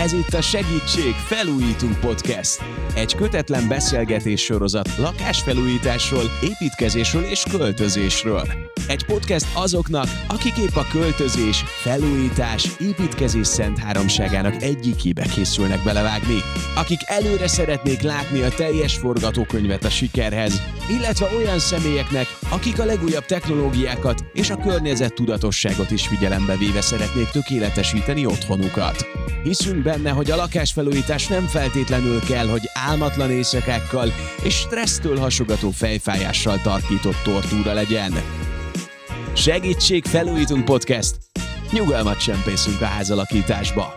Ez itt a Segítség Felújítunk Podcast. Egy kötetlen beszélgetés sorozat lakásfelújításról, építkezésről és költözésről. Egy podcast azoknak, akik épp a költözés, felújítás, építkezés szent háromságának egyikébe készülnek belevágni. Akik előre szeretnék látni a teljes forgatókönyvet a sikerhez, illetve olyan személyeknek, akik a legújabb technológiákat és a környezet tudatosságot is figyelembe véve szeretnék tökéletesíteni otthonukat. Hiszünk benne, hogy a lakásfelújítás nem feltétlenül kell, hogy álmatlan éjszakákkal és stressztől hasogató fejfájással tarkított tortúra legyen. Segítség Felújítunk Podcast! Nyugalmat csempészünk a házalakításba!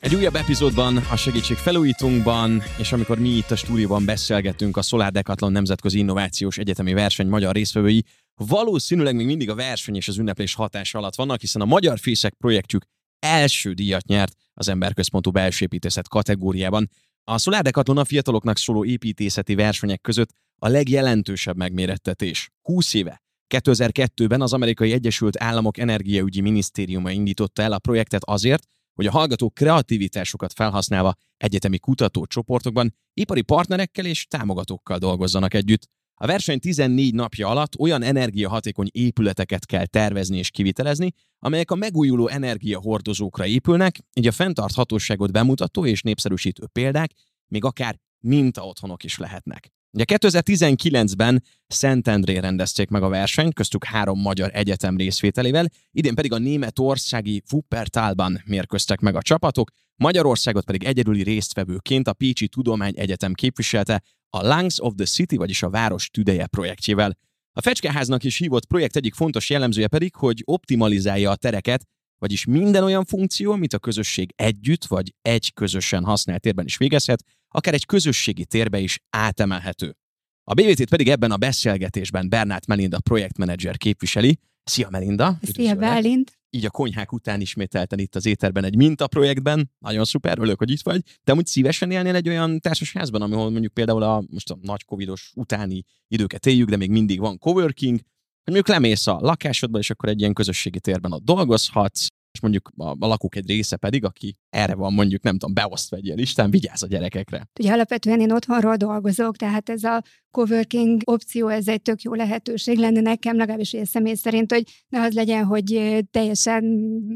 Egy újabb epizódban, a Segítség felújítunkban, és amikor mi itt a stúdióban beszélgetünk a Solar Decathlon Nemzetközi Innovációs Egyetemi Verseny magyar résztvevői, valószínűleg még mindig a verseny és az ünneplés hatása alatt vannak, hiszen a Magyar Fészek projektjük első díjat nyert az emberközpontú belsőépítészet kategóriában. A Solar Decathlon a fiataloknak szóló építészeti versenyek között a legjelentősebb megmérettetés. 20 éve 2002-ben az Amerikai Egyesült Államok Energiaügyi Minisztériuma indította el a projektet azért, hogy a hallgatók kreativitásukat felhasználva egyetemi kutatócsoportokban ipari partnerekkel és támogatókkal dolgozzanak együtt. A verseny 14 napja alatt olyan energiahatékony épületeket kell tervezni és kivitelezni, amelyek a megújuló energiahordozókra épülnek, így a fenntarthatóságot bemutató és népszerűsítő példák még akár mintaotthonok is lehetnek. Ugye 2019-ben Szentendrén rendezték meg a versenyt, köztük három magyar egyetem részvételével, idén pedig a németországi Wuppertalban mérkőztek meg a csapatok, Magyarországot pedig egyedüli résztvevőként a Pécsi Tudományegyetem képviselte a Lungs of the City, vagyis a Város Tüdeje projektjével. A Fecskeháznak is hívott projekt egyik fontos jellemzője pedig, hogy optimalizálja a tereket, vagyis minden olyan funkció, amit a közösség együtt vagy egy közösen használt térben is végezhet, akár egy közösségi térbe is átemelhető. A BVT-t pedig ebben a beszélgetésben Bernát Melinda projektmenedzser képviseli. Szia Melinda! Szia Bálint! Így a konyhák után ismételten itt az éterben egy mintaprojektben. Nagyon szuper, örülök, hogy itt vagy. Te úgy szívesen élnél egy olyan társasházban, ahol mondjuk például a, most a nagy covidos utáni időket éljük, de még mindig van coworking, hogy mondjuk lemész a lakásodba, és akkor egy ilyen közösségi térben ott dolgozhatsz, és mondjuk a, a lakók egy része pedig, aki erre van mondjuk, nem tudom, beosztva egy ilyen listán, vigyáz a gyerekekre. Ugye alapvetően én otthonról dolgozok, tehát ez a coworking opció, ez egy tök jó lehetőség lenne nekem, legalábbis ilyen személy szerint, hogy ne az legyen, hogy teljesen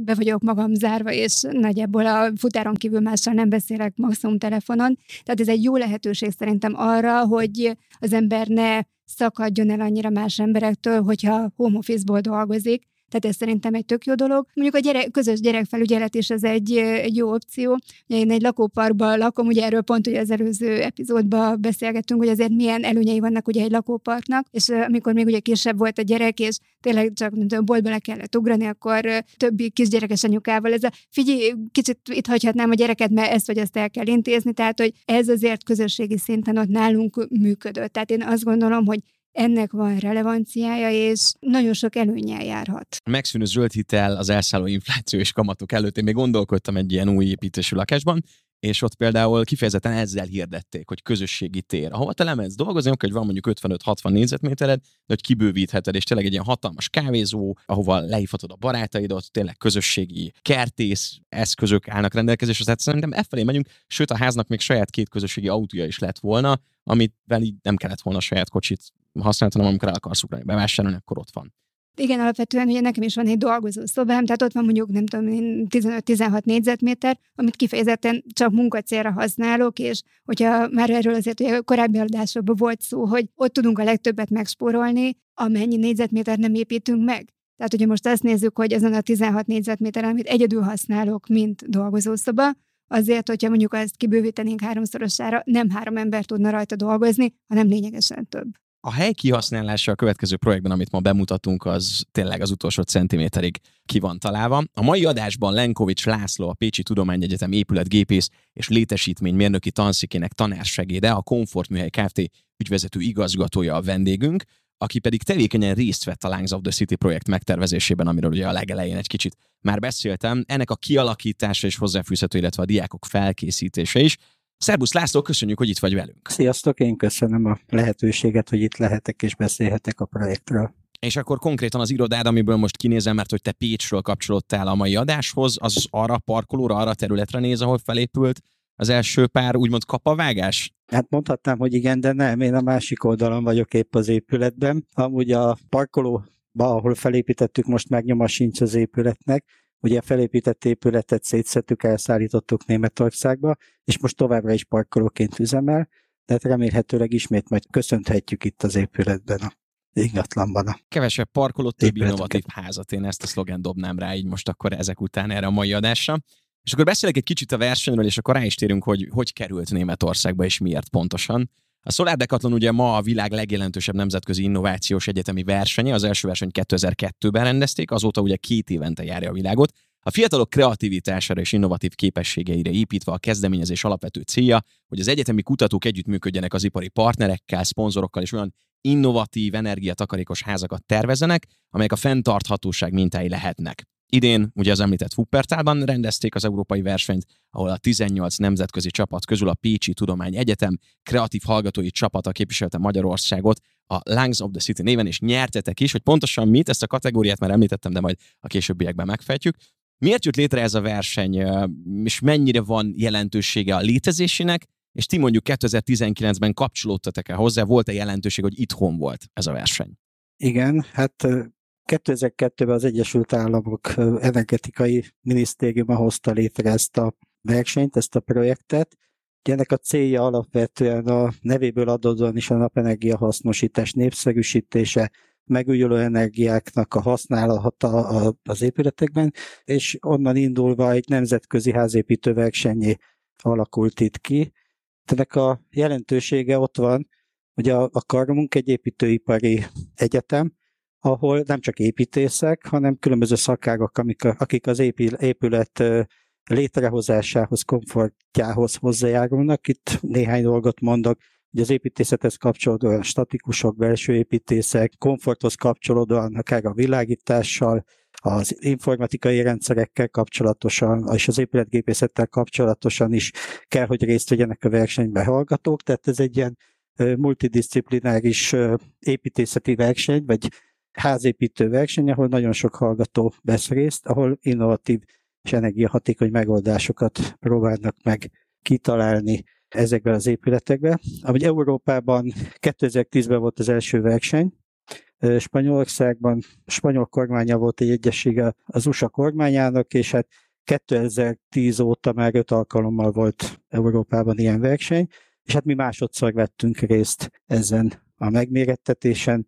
be vagyok magam zárva, és nagyjából a futáron kívül mással nem beszélek maximum telefonon. Tehát ez egy jó lehetőség szerintem arra, hogy az ember ne szakadjon el annyira más emberektől, hogyha home office-ból dolgozik, tehát ez szerintem egy tök jó dolog. Mondjuk a gyerek, közös gyerekfelügyelet is az egy, egy jó opció. Én egy lakóparkban lakom, ugye erről pont ugye az előző epizódban beszélgettünk, hogy azért milyen előnyei vannak ugye egy lakóparknak, és amikor még ugye kisebb volt a gyerek, és tényleg csak nem tudom, boltba le kellett ugrani, akkor többi kisgyerekes anyukával ez a figyelj, kicsit itt hagyhatnám a gyereket, mert ezt vagy azt el kell intézni, tehát hogy ez azért közösségi szinten ott nálunk működött. Tehát én azt gondolom, hogy ennek van relevanciája, és nagyon sok előnyel járhat. Megszűnő zöld hitel az elszálló infláció és kamatok előtt. Én még gondolkodtam egy ilyen új építésű lakásban, és ott például kifejezetten ezzel hirdették, hogy közösségi tér. Ahova te lemetsz dolgozni, hogy van mondjuk 55-60 négyzetmétered, de hogy kibővítheted, és tényleg egy ilyen hatalmas kávézó, ahova lehívhatod a barátaidat, tényleg közösségi kertész eszközök állnak rendelkezésre, tehát szerintem e felé megyünk, sőt a háznak még saját két közösségi autója is lett volna, amit így nem kellett volna saját kocsit használni, hanem amikor el akarsz ugrani bevásárolni, akkor ott van. Igen, alapvetően ugye nekem is van egy dolgozó szobám, tehát ott van mondjuk nem tudom, 15-16 négyzetméter, amit kifejezetten csak munkacélra használok, és hogyha már erről azért ugye korábbi adásokban volt szó, hogy ott tudunk a legtöbbet megspórolni, amennyi négyzetméter nem építünk meg. Tehát ugye most azt nézzük, hogy ezen a 16 négyzetméter, amit egyedül használok, mint dolgozószoba, azért, hogyha mondjuk ezt kibővítenénk háromszorosára, nem három ember tudna rajta dolgozni, hanem lényegesen több. A hely kihasználása a következő projektben, amit ma bemutatunk, az tényleg az utolsó centiméterig ki van találva. A mai adásban Lenkovics László, a Pécsi Tudományegyetem épületgépész és létesítmény mérnöki tanszikének tanársegéde, a Komfortműhely Kft. ügyvezető igazgatója a vendégünk, aki pedig tevékenyen részt vett a Lungs of the City projekt megtervezésében, amiről ugye a legelején egy kicsit már beszéltem. Ennek a kialakítása és hozzáfűzhető, illetve a diákok felkészítése is. Szerbusz László, köszönjük, hogy itt vagy velünk. Sziasztok, én köszönöm a lehetőséget, hogy itt lehetek és beszélhetek a projektről. És akkor konkrétan az irodád, amiből most kinézem, mert hogy te Pécsről kapcsolódtál a mai adáshoz, az arra parkolóra, arra területre néz, ahol felépült az első pár úgymond kapavágás? Hát mondhatnám, hogy igen, de nem, én a másik oldalon vagyok épp az épületben. Amúgy a parkoló, ahol felépítettük, most megnyoma sincs az épületnek, Ugye felépített épületet szétszettük, elszállítottuk Németországba, és most továbbra is parkolóként üzemel, de hát remélhetőleg ismét majd köszönhetjük itt az épületben a ingatlanban. A Kevesebb parkoló, több innovatív házat. Én ezt a szlogen dobnám rá így most akkor ezek után erre a mai adásra. És akkor beszélek egy kicsit a versenyről, és akkor rá is térünk, hogy hogy került Németországba, és miért pontosan. A Solar Decathlon ugye ma a világ legjelentősebb nemzetközi innovációs egyetemi versenye, az első verseny 2002-ben rendezték, azóta ugye két évente járja a világot. A fiatalok kreativitására és innovatív képességeire építve a kezdeményezés alapvető célja, hogy az egyetemi kutatók együttműködjenek az ipari partnerekkel, szponzorokkal és olyan innovatív, energiatakarékos házakat tervezenek, amelyek a fenntarthatóság mintái lehetnek. Idén ugye az említett Wuppertalban rendezték az európai versenyt, ahol a 18 nemzetközi csapat közül a Pécsi Tudomány Egyetem kreatív hallgatói csapata képviselte Magyarországot a Lungs of the City néven, és nyertetek is, hogy pontosan mit, ezt a kategóriát már említettem, de majd a későbbiekben megfejtjük. Miért jött létre ez a verseny, és mennyire van jelentősége a létezésének, és ti mondjuk 2019-ben kapcsolódtatok-e hozzá, volt-e jelentőség, hogy itthon volt ez a verseny? Igen, hát 2002-ben az Egyesült Államok energetikai minisztériuma hozta létre ezt a versenyt, ezt a projektet. Ennek a célja alapvetően a nevéből adódóan is a napenergia hasznosítás népszerűsítése, megújuló energiáknak a használata az épületekben, és onnan indulva egy nemzetközi házépítő versenyé alakult itt ki. Ennek a jelentősége ott van, hogy a, a Karmunk egy építőipari egyetem, ahol nem csak építészek, hanem különböző szakágok, amik, akik az épület létrehozásához, komfortjához hozzájárulnak. Itt néhány dolgot mondok, hogy az építészethez kapcsolódóan statikusok, belső építészek, komforthoz kapcsolódóan akár a világítással, az informatikai rendszerekkel kapcsolatosan, és az épületgépészettel kapcsolatosan is kell, hogy részt vegyenek a versenyben hallgatók, tehát ez egy ilyen multidisciplináris építészeti verseny, vagy házépítő verseny, ahol nagyon sok hallgató vesz részt, ahol innovatív és energiahatékony megoldásokat próbálnak meg kitalálni ezekben az épületekben. Ahogy Európában 2010-ben volt az első verseny, Spanyolországban spanyol kormánya volt egy egyessége az USA kormányának, és hát 2010 óta már öt alkalommal volt Európában ilyen verseny, és hát mi másodszor vettünk részt ezen a megmérettetésen,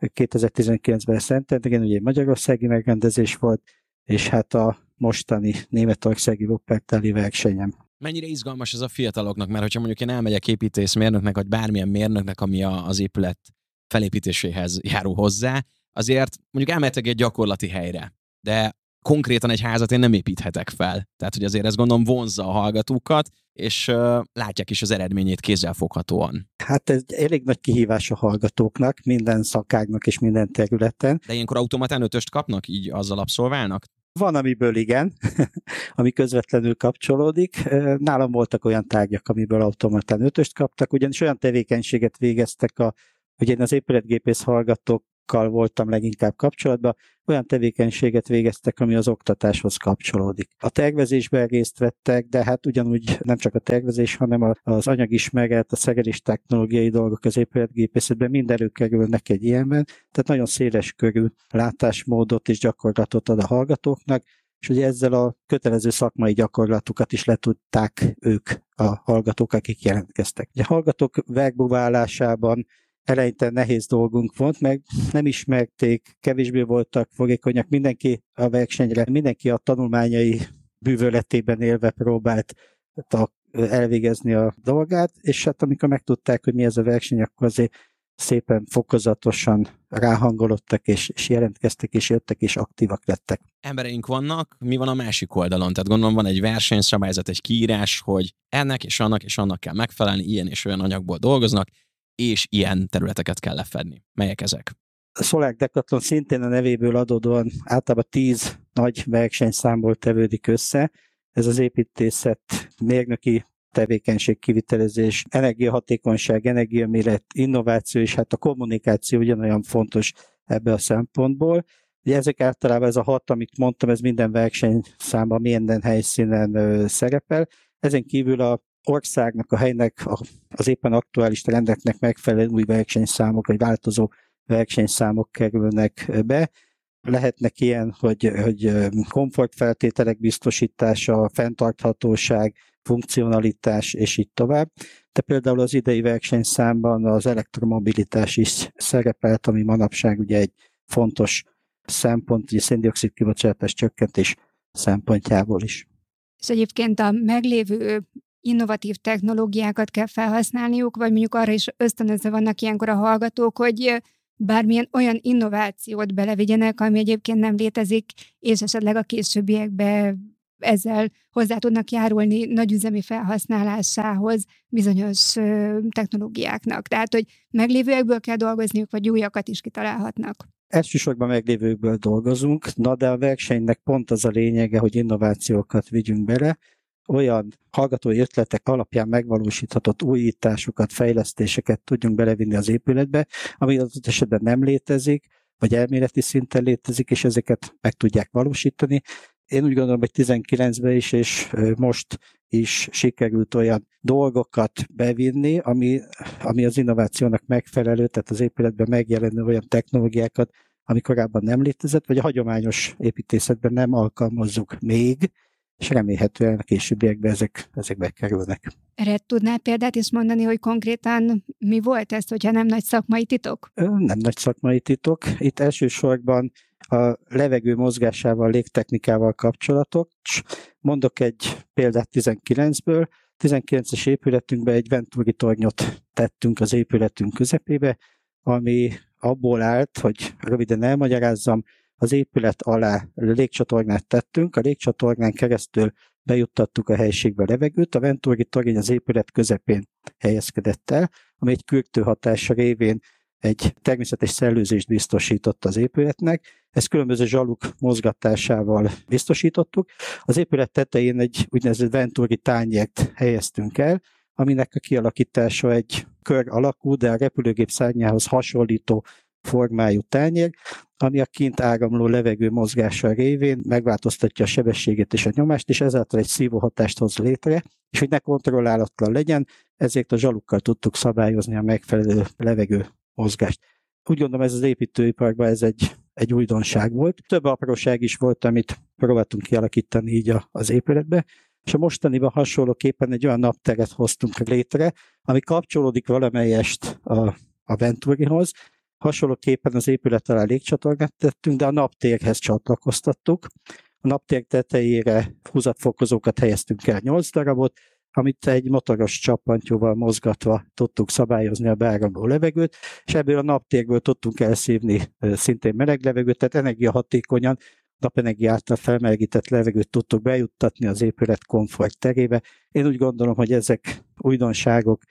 2019-ben Szentendrén, ugye egy magyarországi megrendezés volt, és hát a mostani németországi Wuppertali versenyem. Mennyire izgalmas ez a fiataloknak, mert hogyha mondjuk én elmegyek építészmérnöknek, vagy bármilyen mérnöknek, ami az épület felépítéséhez járul hozzá, azért mondjuk elmehetek egy gyakorlati helyre, de konkrétan egy házat én nem építhetek fel. Tehát, hogy azért ez gondolom vonzza a hallgatókat, és uh, látják is az eredményét kézzelfoghatóan. Hát ez elég nagy kihívás a hallgatóknak, minden szakágnak és minden területen. De ilyenkor automatán ötöst kapnak, így azzal abszolválnak? Van, amiből igen, ami közvetlenül kapcsolódik. Nálam voltak olyan tárgyak, amiből automatán ötöst kaptak, ugyanis olyan tevékenységet végeztek a Ugye én az épületgépész hallgatók kal voltam leginkább kapcsolatban, olyan tevékenységet végeztek, ami az oktatáshoz kapcsolódik. A tervezésben részt vettek, de hát ugyanúgy nem csak a tervezés, hanem az anyagismeret, a szerelés technológiai dolgok az épületgépészetben mind előkerülnek egy ilyenben, tehát nagyon széles körű látásmódot és gyakorlatot ad a hallgatóknak, és ugye ezzel a kötelező szakmai gyakorlatukat is letudták ők a hallgatók, akik jelentkeztek. A hallgatók vergbuválásában eleinte nehéz dolgunk volt, meg nem ismerték, kevésbé voltak fogékonyak, mindenki a versenyre, mindenki a tanulmányai bűvöletében élve próbált elvégezni a dolgát, és hát amikor megtudták, hogy mi ez a verseny, akkor azért szépen fokozatosan ráhangolódtak, és, és jelentkeztek, és jöttek, és aktívak lettek. Embereink vannak, mi van a másik oldalon? Tehát gondolom van egy versenyszabályzat, egy kiírás, hogy ennek és annak és annak kell megfelelni, ilyen és olyan anyagból dolgoznak, és ilyen területeket kell lefedni. Melyek ezek? A Solar Decathlon szintén a nevéből adódóan általában tíz nagy versenyszámból tevődik össze. Ez az építészet mérnöki tevékenység, kivitelezés, energiahatékonyság, energiaméret, innováció, és hát a kommunikáció ugyanolyan fontos ebbe a szempontból. Ugye ezek általában ez a hat, amit mondtam, ez minden versenyszámban, minden helyszínen szerepel. Ezen kívül a országnak, a helynek, az éppen aktuális trendeknek megfelelő új versenyszámok, vagy változó versenyszámok kerülnek be. Lehetnek ilyen, hogy, hogy komfortfeltételek biztosítása, fenntarthatóság, funkcionalitás, és így tovább. De például az idei versenyszámban az elektromobilitás is szerepelt, ami manapság ugye egy fontos szempont, a széndiokszid kibocsátás csökkentés szempontjából is. És egyébként a meglévő innovatív technológiákat kell felhasználniuk, vagy mondjuk arra is ösztönözve vannak ilyenkor a hallgatók, hogy bármilyen olyan innovációt belevigyenek, ami egyébként nem létezik, és esetleg a későbbiekben ezzel hozzá tudnak járulni nagyüzemi felhasználásához bizonyos technológiáknak. Tehát, hogy meglévőekből kell dolgozniuk, vagy újakat is kitalálhatnak. Elsősorban meglévőkből dolgozunk, na de a versenynek pont az a lényege, hogy innovációkat vigyünk bele, olyan hallgatói ötletek alapján megvalósíthatott újításokat, fejlesztéseket tudjunk belevinni az épületbe, ami az esetben nem létezik, vagy elméleti szinten létezik, és ezeket meg tudják valósítani. Én úgy gondolom, hogy 19-ben is, és most is sikerült olyan dolgokat bevinni, ami, ami az innovációnak megfelelő, tehát az épületben megjelenő olyan technológiákat, ami korábban nem létezett, vagy a hagyományos építészetben nem alkalmazzuk még, és remélhetően a későbbiekben ezek, ezek bekerülnek. Erre tudnál példát is mondani, hogy konkrétan mi volt ez, hogyha nem nagy szakmai titok? Nem nagy szakmai titok. Itt elsősorban a levegő mozgásával, légtechnikával kapcsolatok. Mondok egy példát 19-ből. 19-es épületünkben egy Venturi tornyot tettünk az épületünk közepébe, ami abból állt, hogy röviden elmagyarázzam, az épület alá légcsatornát tettünk, a légcsatornán keresztül bejuttattuk a helységbe a levegőt, a Venturi torony az épület közepén helyezkedett el, ami egy kürtő hatása révén egy természetes szellőzést biztosított az épületnek. Ezt különböző zsaluk mozgatásával biztosítottuk. Az épület tetején egy úgynevezett Venturi tányért helyeztünk el, aminek a kialakítása egy kör alakú, de a repülőgép szárnyához hasonlító formájú tányér, ami a kint áramló levegő mozgása révén megváltoztatja a sebességet és a nyomást, és ezáltal egy szívóhatást hoz létre, és hogy ne kontrollálatlan legyen, ezért a zsalukkal tudtuk szabályozni a megfelelő levegő mozgást. Úgy gondolom ez az építőiparban ez egy, egy újdonság volt. Több apróság is volt, amit próbáltunk kialakítani így a, az épületbe, és a mostaniban hasonlóképpen egy olyan napteret hoztunk létre, ami kapcsolódik valamelyest a, a Venturihoz, Hasonlóképpen az épület alá légcsatornát tettünk, de a naptérhez csatlakoztattuk. A naptér tetejére húzatfokozókat helyeztünk el 8 darabot, amit egy motoros csappantyúval mozgatva tudtuk szabályozni a beáramló levegőt, és ebből a naptérből tudtunk elszívni szintén meleg levegőt, tehát energiahatékonyan napenergia által felmelegített levegőt tudtuk bejuttatni az épület komfort terébe. Én úgy gondolom, hogy ezek újdonságok,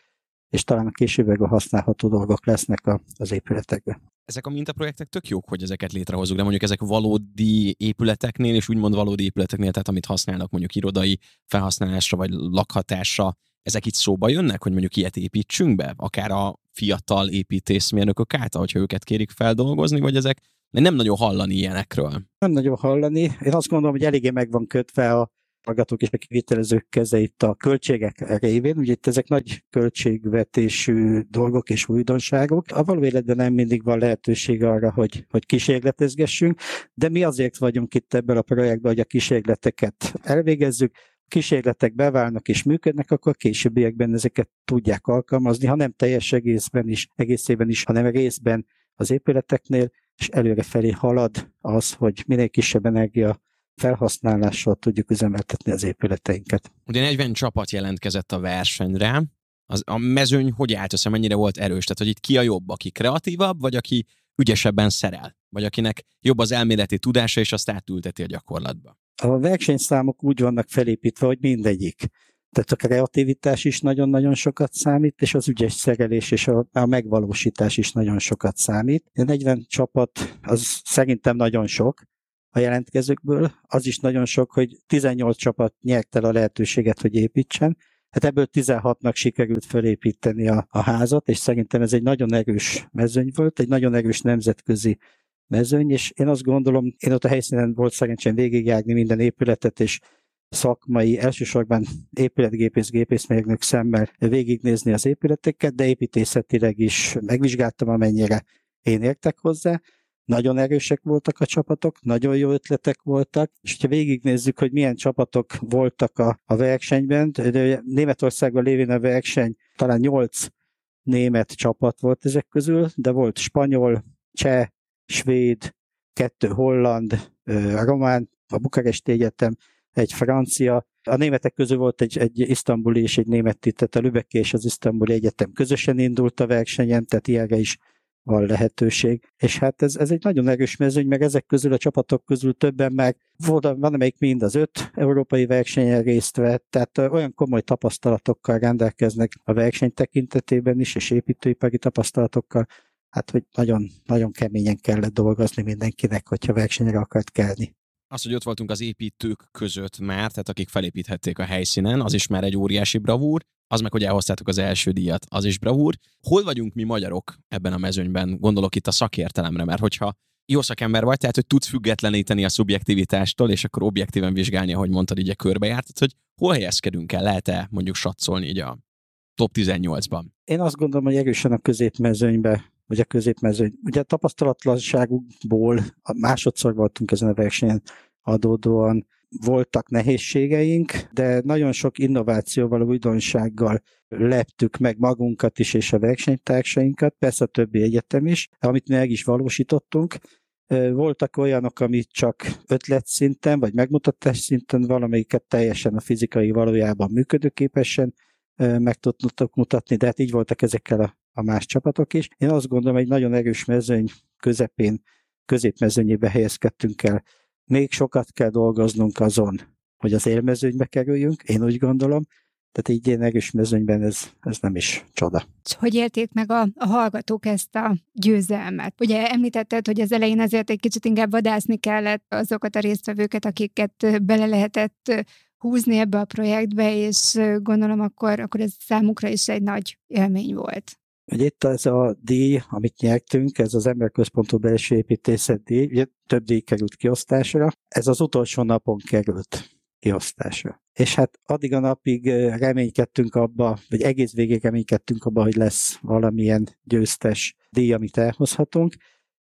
és talán a későbbekben használható dolgok lesznek a, az épületekben. Ezek a mintaprojektek tök jók, hogy ezeket létrehozzuk, de mondjuk ezek valódi épületeknél, és úgymond valódi épületeknél, tehát amit használnak mondjuk irodai felhasználásra, vagy lakhatásra, ezek itt szóba jönnek, hogy mondjuk ilyet építsünk be, akár a fiatal építészmérnökök által, hogyha őket kérik feldolgozni, vagy ezek nem nagyon hallani ilyenekről. Nem nagyon hallani. Én azt gondolom, hogy eléggé meg van kötve a hallgatók és a kivitelezők keze itt a költségek révén. Ugye itt ezek nagy költségvetésű dolgok és újdonságok. A való életben nem mindig van lehetőség arra, hogy, hogy kísérletezgessünk, de mi azért vagyunk itt ebből a projektben, hogy a kísérleteket elvégezzük, kísérletek beválnak és működnek, akkor későbbiekben ezeket tudják alkalmazni, ha nem teljes egészben is, egészében is, hanem részben az épületeknél, és előre felé halad az, hogy minél kisebb energia felhasználással tudjuk üzemeltetni az épületeinket. Ugye 40 csapat jelentkezett a versenyre, az, a mezőny hogy állt össze, mennyire volt erős? Tehát, hogy itt ki a jobb, aki kreatívabb, vagy aki ügyesebben szerel? Vagy akinek jobb az elméleti tudása, és azt átülteti a gyakorlatba? A versenyszámok úgy vannak felépítve, hogy mindegyik. Tehát a kreativitás is nagyon-nagyon sokat számít, és az ügyes szerelés és a, a megvalósítás is nagyon sokat számít. A 40 csapat az szerintem nagyon sok, a jelentkezőkből. Az is nagyon sok, hogy 18 csapat nyert el a lehetőséget, hogy építsen. Hát ebből 16-nak sikerült felépíteni a, a házat, és szerintem ez egy nagyon erős mezőny volt, egy nagyon erős nemzetközi mezőny, és én azt gondolom, én ott a helyszínen volt szerencsém végigjárni minden épületet, és szakmai, elsősorban épületgépész, gépészmérnök szemmel végignézni az épületeket, de építészetileg is megvizsgáltam, amennyire én értek hozzá. Nagyon erősek voltak a csapatok, nagyon jó ötletek voltak, és ha végignézzük, hogy milyen csapatok voltak a, a versenyben, Németországban lévén a verseny talán nyolc német csapat volt ezek közül, de volt spanyol, cseh, svéd, kettő holland, román, a Bukaresti Egyetem, egy francia, a németek közül volt egy, egy isztambuli és egy német, tehát a Lübeck és az isztambuli egyetem közösen indult a versenyen, tehát ilyenre is van lehetőség. És hát ez, ez egy nagyon erős mezőny, meg ezek közül a csapatok közül többen meg volt, van, amelyik mind az öt európai versenyen részt vett, tehát olyan komoly tapasztalatokkal rendelkeznek a verseny tekintetében is, és építőipari tapasztalatokkal, hát hogy nagyon, nagyon keményen kellett dolgozni mindenkinek, hogyha versenyre akart kelni. Az, hogy ott voltunk az építők között már, tehát akik felépíthették a helyszínen, az is már egy óriási bravúr, az meg, hogy elhoztátok az első díjat, az is bravúr. Hol vagyunk mi magyarok ebben a mezőnyben? Gondolok itt a szakértelemre, mert hogyha jó szakember vagy, tehát hogy tudsz függetleníteni a szubjektivitástól, és akkor objektíven vizsgálni, ahogy mondtad, így a körbejártat, hogy hol helyezkedünk el, lehet-e mondjuk satszolni így a top 18-ban? Én azt gondolom, hogy erősen a középmezőnybe vagy a középmezőny. Ugye a tapasztalatlanságukból másodszor voltunk ezen a versenyen adódóan, voltak nehézségeink, de nagyon sok innovációval, újdonsággal leptük meg magunkat is és a versenytársainkat, persze a többi egyetem is, amit meg is valósítottunk. Voltak olyanok, amit csak ötletszinten, vagy megmutatás szinten valamelyiket teljesen a fizikai valójában működőképesen meg tudtuk mutatni, de hát így voltak ezekkel a, a más csapatok is. Én azt gondolom, egy nagyon erős mezőny közepén, középmezőnyébe helyezkedtünk el még sokat kell dolgoznunk azon, hogy az élmezőnybe kerüljünk, én úgy gondolom, tehát így erős mezőnyben ez, ez nem is csoda. Hogy élték meg a, a hallgatók ezt a győzelmet? Ugye említetted, hogy az elején azért egy kicsit inkább vadászni kellett azokat a résztvevőket, akiket bele lehetett húzni ebbe a projektbe, és gondolom akkor, akkor ez számukra is egy nagy élmény volt. Ugye itt ez a díj, amit nyertünk, ez az Emberközpontú Belső Építészet díj, ugye több díj került kiosztásra, ez az utolsó napon került kiosztásra. És hát addig a napig reménykedtünk abba, vagy egész végig reménykedtünk abba, hogy lesz valamilyen győztes díj, amit elhozhatunk,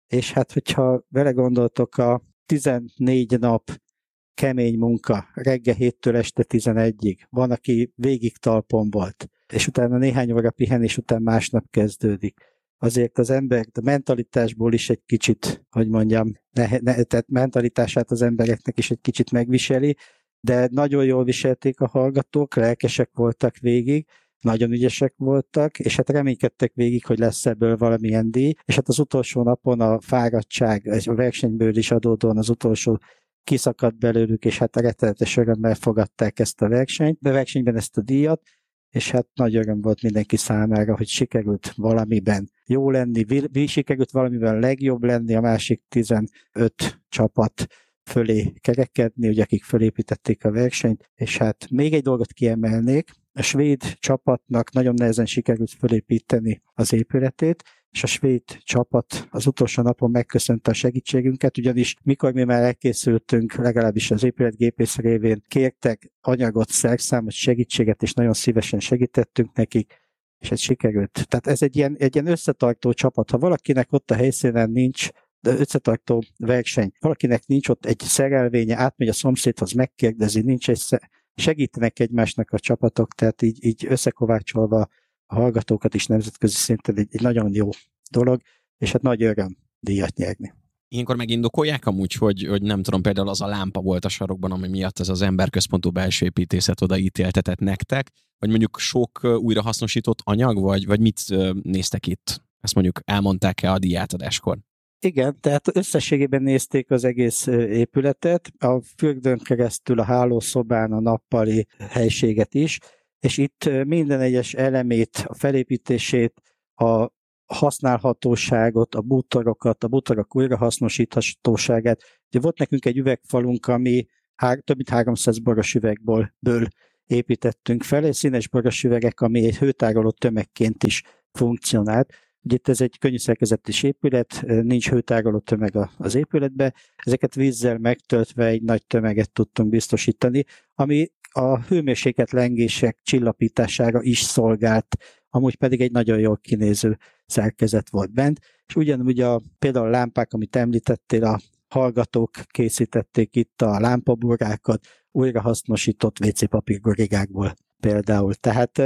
és hát hogyha vele gondoltok, a 14 nap kemény munka, reggel 7-től este 11-ig, van, aki végig talpon volt, és utána néhány óra pihenés után másnap kezdődik. Azért az ember a mentalitásból is egy kicsit, hogy mondjam, ne, ne, tehát mentalitását az embereknek is egy kicsit megviseli, de nagyon jól viselték a hallgatók, lelkesek voltak végig, nagyon ügyesek voltak, és hát reménykedtek végig, hogy lesz ebből valamilyen díj, és hát az utolsó napon a fáradtság, a versenyből is adódóan az utolsó kiszakadt belőlük, és hát a rettenetes örömmel fogadták ezt a versenyt, de versenyben ezt a díjat, és hát nagy öröm volt mindenki számára, hogy sikerült valamiben jó lenni, sikerült valamiben legjobb lenni, a másik 15 csapat fölé kerekedni, ugye akik fölépítették a versenyt, és hát még egy dolgot kiemelnék, a svéd csapatnak nagyon nehezen sikerült fölépíteni az épületét, és a svéd csapat az utolsó napon megköszönte a segítségünket, ugyanis mikor mi már elkészültünk, legalábbis az épületgépész révén kértek anyagot, szerszámot, segítséget, és nagyon szívesen segítettünk nekik, és ez sikerült. Tehát ez egy ilyen, egy ilyen összetartó csapat. Ha valakinek ott a helyszínen nincs de összetartó verseny, valakinek nincs ott egy szerelvénye, átmegy a szomszédhoz, megkérdezi, nincs egy segítenek egymásnak a csapatok, tehát így, így összekovácsolva a hallgatókat is nemzetközi szinten egy, egy nagyon jó dolog, és hát nagy öröm díjat nyerni. Ilyenkor megindokolják amúgy, hogy, hogy nem tudom, például az a lámpa volt a sarokban, ami miatt ez az emberközpontú belső építészet oda ítéltetett nektek, vagy mondjuk sok újrahasznosított anyag, vagy, vagy mit néztek itt? Ezt mondjuk elmondták-e a díjátadáskor? Igen, tehát összességében nézték az egész épületet, a fürdőn keresztül a hálószobán, a nappali helységet is, és itt minden egyes elemét, a felépítését, a használhatóságot, a bútorokat, a bútorok újrahasznosíthatóságát. Ugye volt nekünk egy üvegfalunk, ami hár, több mint 300 boros üvegből ből építettünk fel, és színes boros üvegek, ami egy hőtároló tömegként is funkcionált. Ugye itt ez egy könnyű szerkezetes épület, nincs hőtágoló tömeg az épületbe, ezeket vízzel megtöltve egy nagy tömeget tudtunk biztosítani, ami a hőmérséklet lengések csillapítására is szolgált, amúgy pedig egy nagyon jól kinéző szerkezet volt bent, és ugyanúgy a, például a lámpák, amit említettél, a hallgatók készítették itt a lámpaburrákat, újrahasznosított WC papírgorigákból például. Tehát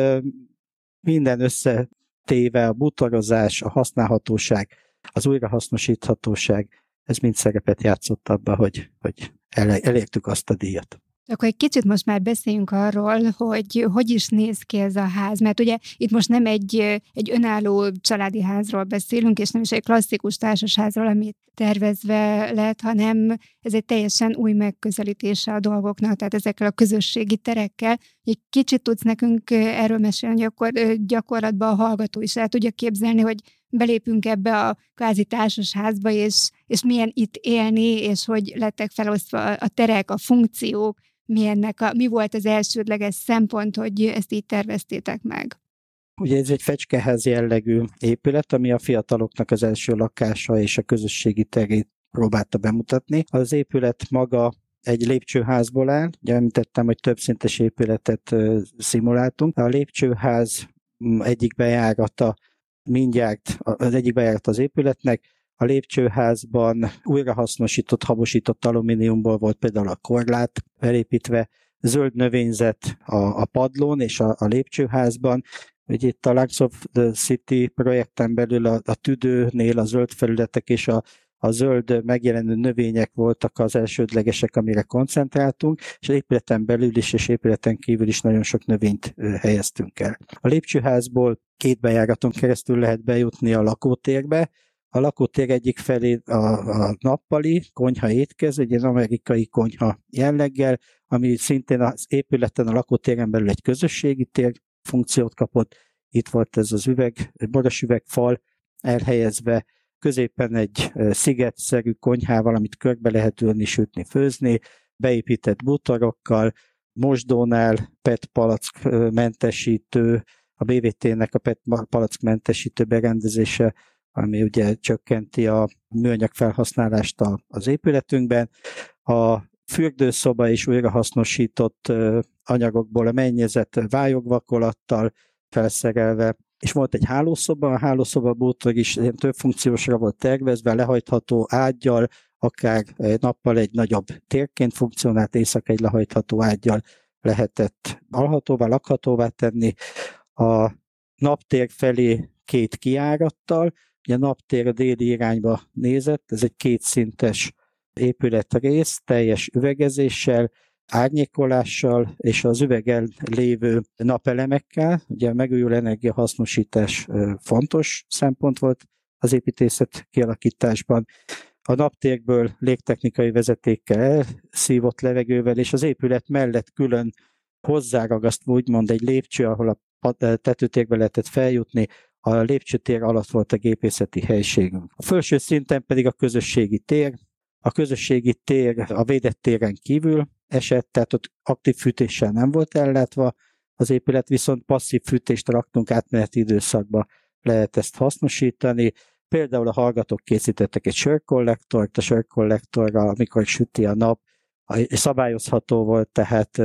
minden összetéve a butorozás, a használhatóság, az újrahasznosíthatóság, ez mind szerepet játszott abba, hogy, hogy elértük azt a díjat. Akkor egy kicsit most már beszéljünk arról, hogy hogy is néz ki ez a ház, mert ugye itt most nem egy, egy önálló családi házról beszélünk, és nem is egy klasszikus társasházról, amit tervezve lett, hanem ez egy teljesen új megközelítése a dolgoknak, tehát ezekkel a közösségi terekkel. Egy kicsit tudsz nekünk erről mesélni, hogy akkor gyakorlatban a hallgató is el tudja képzelni, hogy belépünk ebbe a kvázi társasházba, és, és milyen itt élni, és hogy lettek felosztva a terek, a funkciók, mi, ennek a, mi volt az elsődleges szempont, hogy ezt így terveztétek meg? Ugye ez egy fecskeház jellegű épület, ami a fiataloknak az első lakása és a közösségi terét próbálta bemutatni. Az épület maga egy lépcsőházból áll, ugye említettem, hogy több szintes épületet szimuláltunk. A lépcsőház egyik bejárata mindjárt az egyik bejárat az épületnek, a lépcsőházban újrahasznosított, habosított alumíniumból volt például a korlát felépítve, zöld növényzet a, a padlón és a, a lépcsőházban, hogy itt a Lungs of the City projekten belül a, a tüdőnél a zöld felületek és a, a zöld megjelenő növények voltak az elsődlegesek, amire koncentráltunk, és az épületen belül is és épületen kívül is nagyon sok növényt helyeztünk el. A lépcsőházból két bejáraton keresztül lehet bejutni a lakótérbe, a lakótér egyik felé a, a nappali konyha étkező, egy amerikai konyha jelleggel, ami szintén az épületen, a lakótéren belül egy közösségi tér funkciót kapott. Itt volt ez az üveg, boros üvegfal elhelyezve, középen egy szigetszerű konyhával, amit körbe lehet ülni, sütni, főzni, beépített butorokkal, mosdónál PET palack mentesítő, a BVT-nek a PET palack mentesítő berendezése ami ugye csökkenti a műanyag felhasználást az épületünkben. A fürdőszoba is újrahasznosított anyagokból a mennyezet vályogvakolattal felszerelve, és volt egy hálószoba, a hálószoba bútor is ilyen több funkciósra volt tervezve, lehajtható ágyal, akár nappal egy nagyobb térként funkcionált, éjszaka egy lehajtható ágyal lehetett alhatóvá, lakhatóvá tenni. A naptér felé két kiárattal, Ugye a naptér a déli irányba nézett, ez egy kétszintes épületrész, teljes üvegezéssel, árnyékolással és az üvegen lévő napelemekkel. Ugye a megújuló energiahasznosítás fontos szempont volt az építészet kialakításban. A naptérből légtechnikai vezetékkel szívott levegővel, és az épület mellett külön hozzáragasztva úgymond egy lépcső, ahol a tetőtérbe lehetett feljutni, a lépcsőtér alatt volt a gépészeti helységünk. A felső szinten pedig a közösségi tér. A közösségi tér a védett téren kívül esett, tehát ott aktív fűtéssel nem volt ellátva, az épület viszont passzív fűtést raktunk átmeneti időszakba, lehet ezt hasznosítani. Például a hallgatók készítettek egy sörkollektort, a sörkollektorral, amikor süti a nap, szabályozható volt, tehát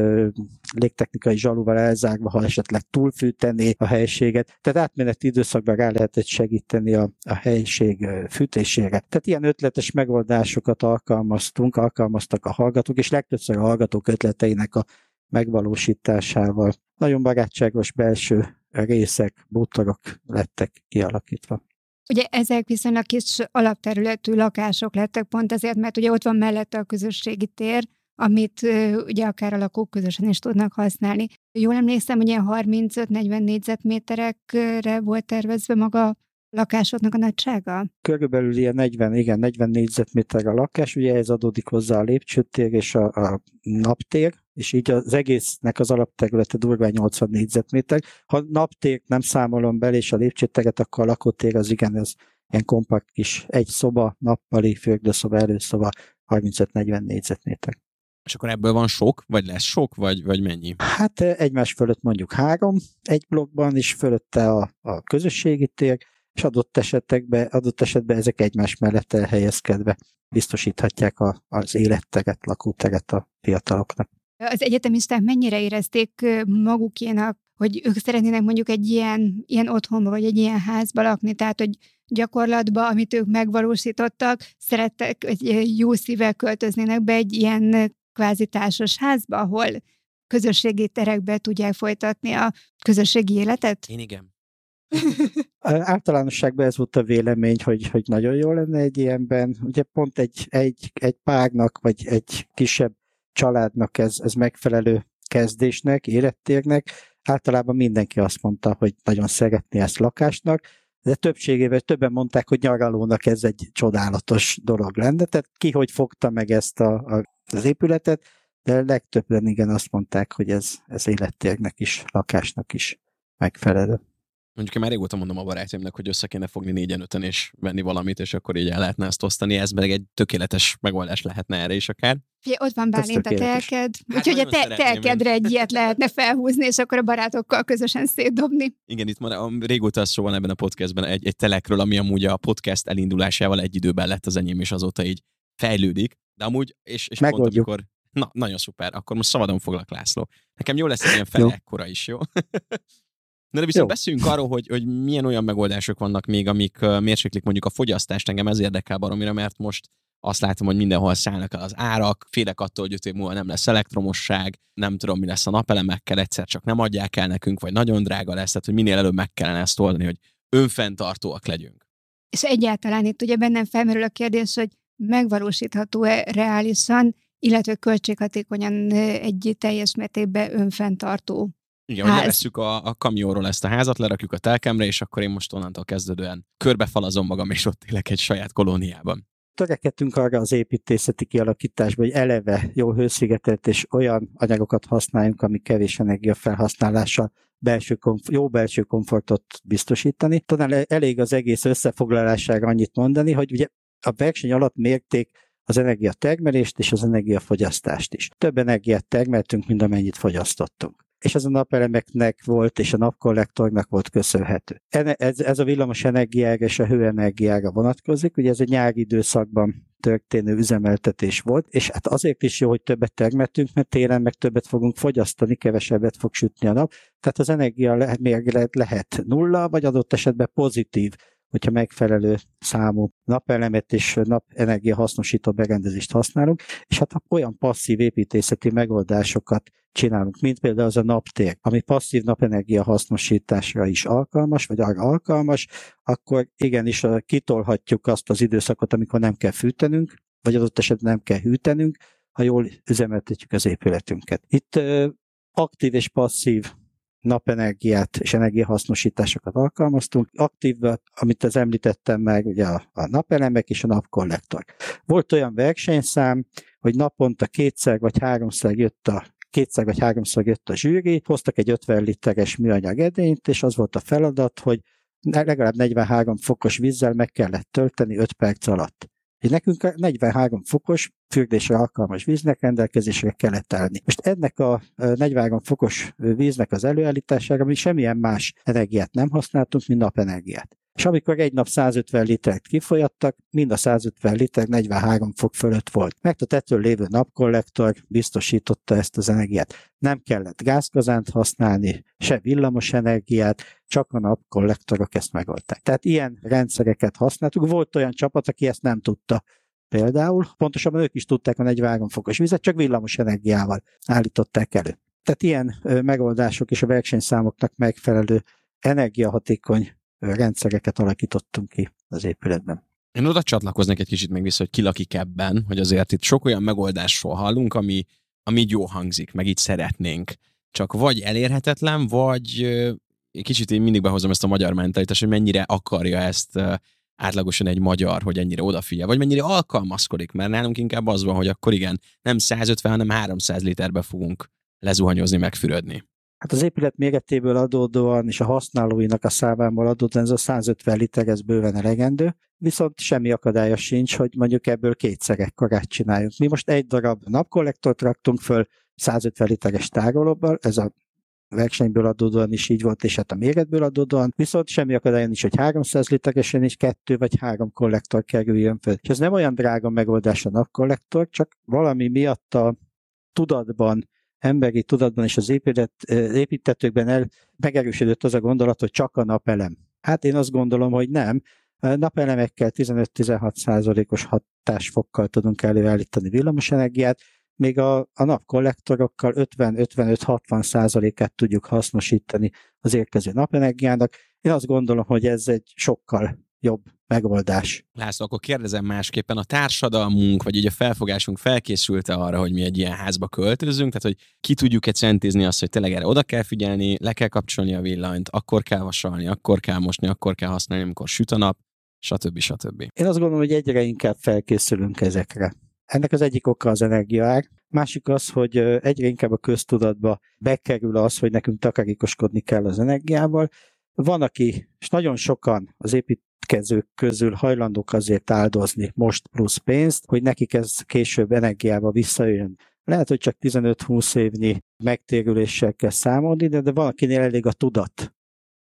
légtechnikai zsalúval elzárva, ha esetleg túlfűtené a helységet. Tehát átmeneti időszakban rá lehetett segíteni a, a helység fűtésére. Tehát ilyen ötletes megoldásokat alkalmaztunk, alkalmaztak a hallgatók, és legtöbbször a hallgatók ötleteinek a megvalósításával. Nagyon barátságos belső részek, bútorok lettek kialakítva. Ugye ezek viszonylag kis alapterületű lakások lettek, pont azért, mert ugye ott van mellette a közösségi tér, amit ugye akár a lakók közösen is tudnak használni. Jól emlékszem, hogy ilyen 35-40 négyzetméterekre volt tervezve maga lakásoknak a nagysága? Körülbelül ilyen 40, igen, 40 négyzetméter a lakás, ugye ez adódik hozzá a lépcsőtér és a, a naptér, és így az egésznek az alapterülete durván 80 négyzetméter. Ha naptért nem számolom bele, és a lépcsőteret, akkor a lakótér az igen, ez ilyen kompakt kis egy szoba, nappali, fürdőszoba, előszoba, 35-40 négyzetméter. És akkor ebből van sok, vagy lesz sok, vagy, vagy mennyi? Hát egymás fölött mondjuk három egy blokkban, és fölötte a, a közösségi tér, és adott esetekben, adott esetben ezek egymás mellett elhelyezkedve biztosíthatják a, az életteret, lakóteret a fiataloknak. Az egyetemisták mennyire érezték magukénak, hogy ők szeretnének mondjuk egy ilyen, ilyen otthonba, vagy egy ilyen házba lakni, tehát hogy gyakorlatban, amit ők megvalósítottak, szerettek, hogy jó szívvel költöznének be egy ilyen kvázi társas házba, ahol közösségi terekbe tudják folytatni a közösségi életet? Én igen. Általánosságban ez volt a vélemény, hogy, hogy nagyon jó lenne egy ilyenben. Ugye pont egy, egy, egy párnak, vagy egy kisebb családnak ez, ez megfelelő kezdésnek, élettérnek. Általában mindenki azt mondta, hogy nagyon szeretné ezt lakásnak, de többségében többen mondták, hogy nyaralónak ez egy csodálatos dolog lenne. Tehát ki hogy fogta meg ezt a, a, az épületet, de legtöbben igen azt mondták, hogy ez, ez élettérnek is, lakásnak is megfelelő. Mondjuk én már régóta mondom a barátaimnak, hogy össze kéne fogni négyen öten és venni valamit, és akkor így el lehetne ezt osztani. Ez meg egy tökéletes megoldás lehetne erre is akár. Fie, ott van Bálint a telked, hát úgyhogy a te- telkedre egy ilyet lehetne felhúzni, és akkor a barátokkal közösen szétdobni. Igen, itt már régóta az szó van ebben a podcastben egy, egy telekről, ami amúgy a podcast elindulásával egy időben lett az enyém, és azóta így fejlődik. De amúgy, és, és pont amikor, na, nagyon szuper, akkor most szabadon foglak László. Nekem jó lesz egy ilyen fel ekkora is, jó? Na de viszont Jó. beszéljünk arról, hogy, hogy milyen olyan megoldások vannak még, amik mérséklik mondjuk a fogyasztást, engem ez érdekel baromira, mert most azt látom, hogy mindenhol szállnak el az árak, félek attól, hogy öt év múlva nem lesz elektromosság, nem tudom, mi lesz a napelemekkel, egyszer csak nem adják el nekünk, vagy nagyon drága lesz, tehát hogy minél előbb meg kellene ezt oldani, hogy önfenntartóak legyünk. És egyáltalán itt ugye bennem felmerül a kérdés, hogy megvalósítható-e reálisan, illetve költséghatékonyan egy teljes mértékben önfenntartó igen, hogy levesszük a, a kamionról ezt a házat, lerakjuk a telkemre, és akkor én most onnantól kezdődően körbefalazom magam, és ott élek egy saját kolóniában. Törekedtünk arra az építészeti kialakításba, hogy eleve jó hőszigetelt és olyan anyagokat használjunk, ami kevés energiafelhasználással belső komf- jó belső komfortot biztosítani. Talán elég az egész összefoglalására annyit mondani, hogy ugye a verseny alatt mérték az energiatermelést és az energiafogyasztást is. Több energiát termeltünk, mint amennyit fogyasztottunk és ez a napelemeknek volt, és a napkollektornak volt köszönhető. Ez, ez a villamos energiára és a hőenergiára vonatkozik, ugye ez egy nyári időszakban történő üzemeltetés volt, és hát azért is jó, hogy többet termeltünk, mert télen meg többet fogunk fogyasztani, kevesebbet fog sütni a nap, tehát az energia lehet, lehet nulla, vagy adott esetben pozitív hogyha megfelelő számú napelemet és napenergia hasznosító berendezést használunk, és hát olyan passzív építészeti megoldásokat csinálunk, mint például az a naptér, ami passzív napenergia hasznosításra is alkalmas, vagy arra alkalmas, akkor igenis kitolhatjuk azt az időszakot, amikor nem kell fűtenünk, vagy adott esetben nem kell hűtenünk, ha jól üzemeltetjük az épületünket. Itt aktív és passzív napenergiát és energiahasznosításokat alkalmaztunk. Aktív, amit az említettem meg, ugye a, a napelemek és a napkollektor. Volt olyan versenyszám, hogy naponta kétszer vagy háromszor jött a kétszer vagy háromszor jött a zsűri, hoztak egy 50 literes műanyag edényt, és az volt a feladat, hogy legalább 43 fokos vízzel meg kellett tölteni 5 perc alatt. És nekünk a 43 fokos fürdésre alkalmas víznek rendelkezésre kellett állni. Most ennek a 43 fokos víznek az előállítására mi semmilyen más energiát nem használtunk, mint napenergiát. És amikor egy nap 150 litert kifolyattak, mind a 150 liter 43 fok fölött volt. Mert a tetől lévő napkollektor biztosította ezt az energiát. Nem kellett gázkazánt használni, se villamos energiát, csak a napkollektorok ezt megoldták. Tehát ilyen rendszereket használtuk. Volt olyan csapat, aki ezt nem tudta például. Pontosabban ők is tudták a 43 fokos vizet, csak villamos energiával állították elő. Tehát ilyen megoldások és a versenyszámoknak megfelelő energiahatékony rendszereket alakítottunk ki az épületben. Én oda csatlakoznék egy kicsit még vissza, hogy ki lakik ebben, hogy azért itt sok olyan megoldásról hallunk, ami, ami jó hangzik, meg így szeretnénk. Csak vagy elérhetetlen, vagy kicsit én mindig behozom ezt a magyar mentalitást, hogy mennyire akarja ezt átlagosan egy magyar, hogy ennyire odafigyel, vagy mennyire alkalmazkodik, mert nálunk inkább az van, hogy akkor igen, nem 150, hanem 300 literbe fogunk lezuhanyozni, megfürödni. Hát az épület méretéből adódóan és a használóinak a számából adódóan ez a 150 liter, ez bőven elegendő, viszont semmi akadálya sincs, hogy mondjuk ebből kétszer ekkorát csináljunk. Mi most egy darab napkollektort raktunk föl 150 literes tárolóban, ez a versenyből adódóan is így volt, és hát a méretből adódóan, viszont semmi akadályon is, hogy 300 literesen is kettő vagy három kollektor kerüljön föl. És ez nem olyan drága megoldás a napkollektor, csak valami miatt a tudatban emberi tudatban és az épület, építetőkben el, megerősödött az a gondolat, hogy csak a napelem. Hát én azt gondolom, hogy nem. Napelemekkel 15-16 százalékos hatásfokkal tudunk előállítani villamosenergiát, még a, a napkollektorokkal 50-55-60 százalékát tudjuk hasznosítani az érkező napenergiának. Én azt gondolom, hogy ez egy sokkal jobb megoldás. László, akkor kérdezem másképpen, a társadalmunk, vagy így a felfogásunk felkészülte arra, hogy mi egy ilyen házba költözünk, tehát hogy ki tudjuk-e centízni azt, hogy tényleg erre oda kell figyelni, le kell kapcsolni a villanyt, akkor kell vasalni, akkor kell mosni, akkor kell használni, amikor süt a nap, stb. stb. Én azt gondolom, hogy egyre inkább felkészülünk ezekre. Ennek az egyik oka az energiaár, másik az, hogy egyre inkább a köztudatba bekerül az, hogy nekünk takarékoskodni kell az energiával. Van, aki, és nagyon sokan az építkezők közül hajlandók azért áldozni most plusz pénzt, hogy nekik ez később energiába visszajön. Lehet, hogy csak 15-20 évnyi megtérüléssel kell számolni, de, de valakinél elég a tudat,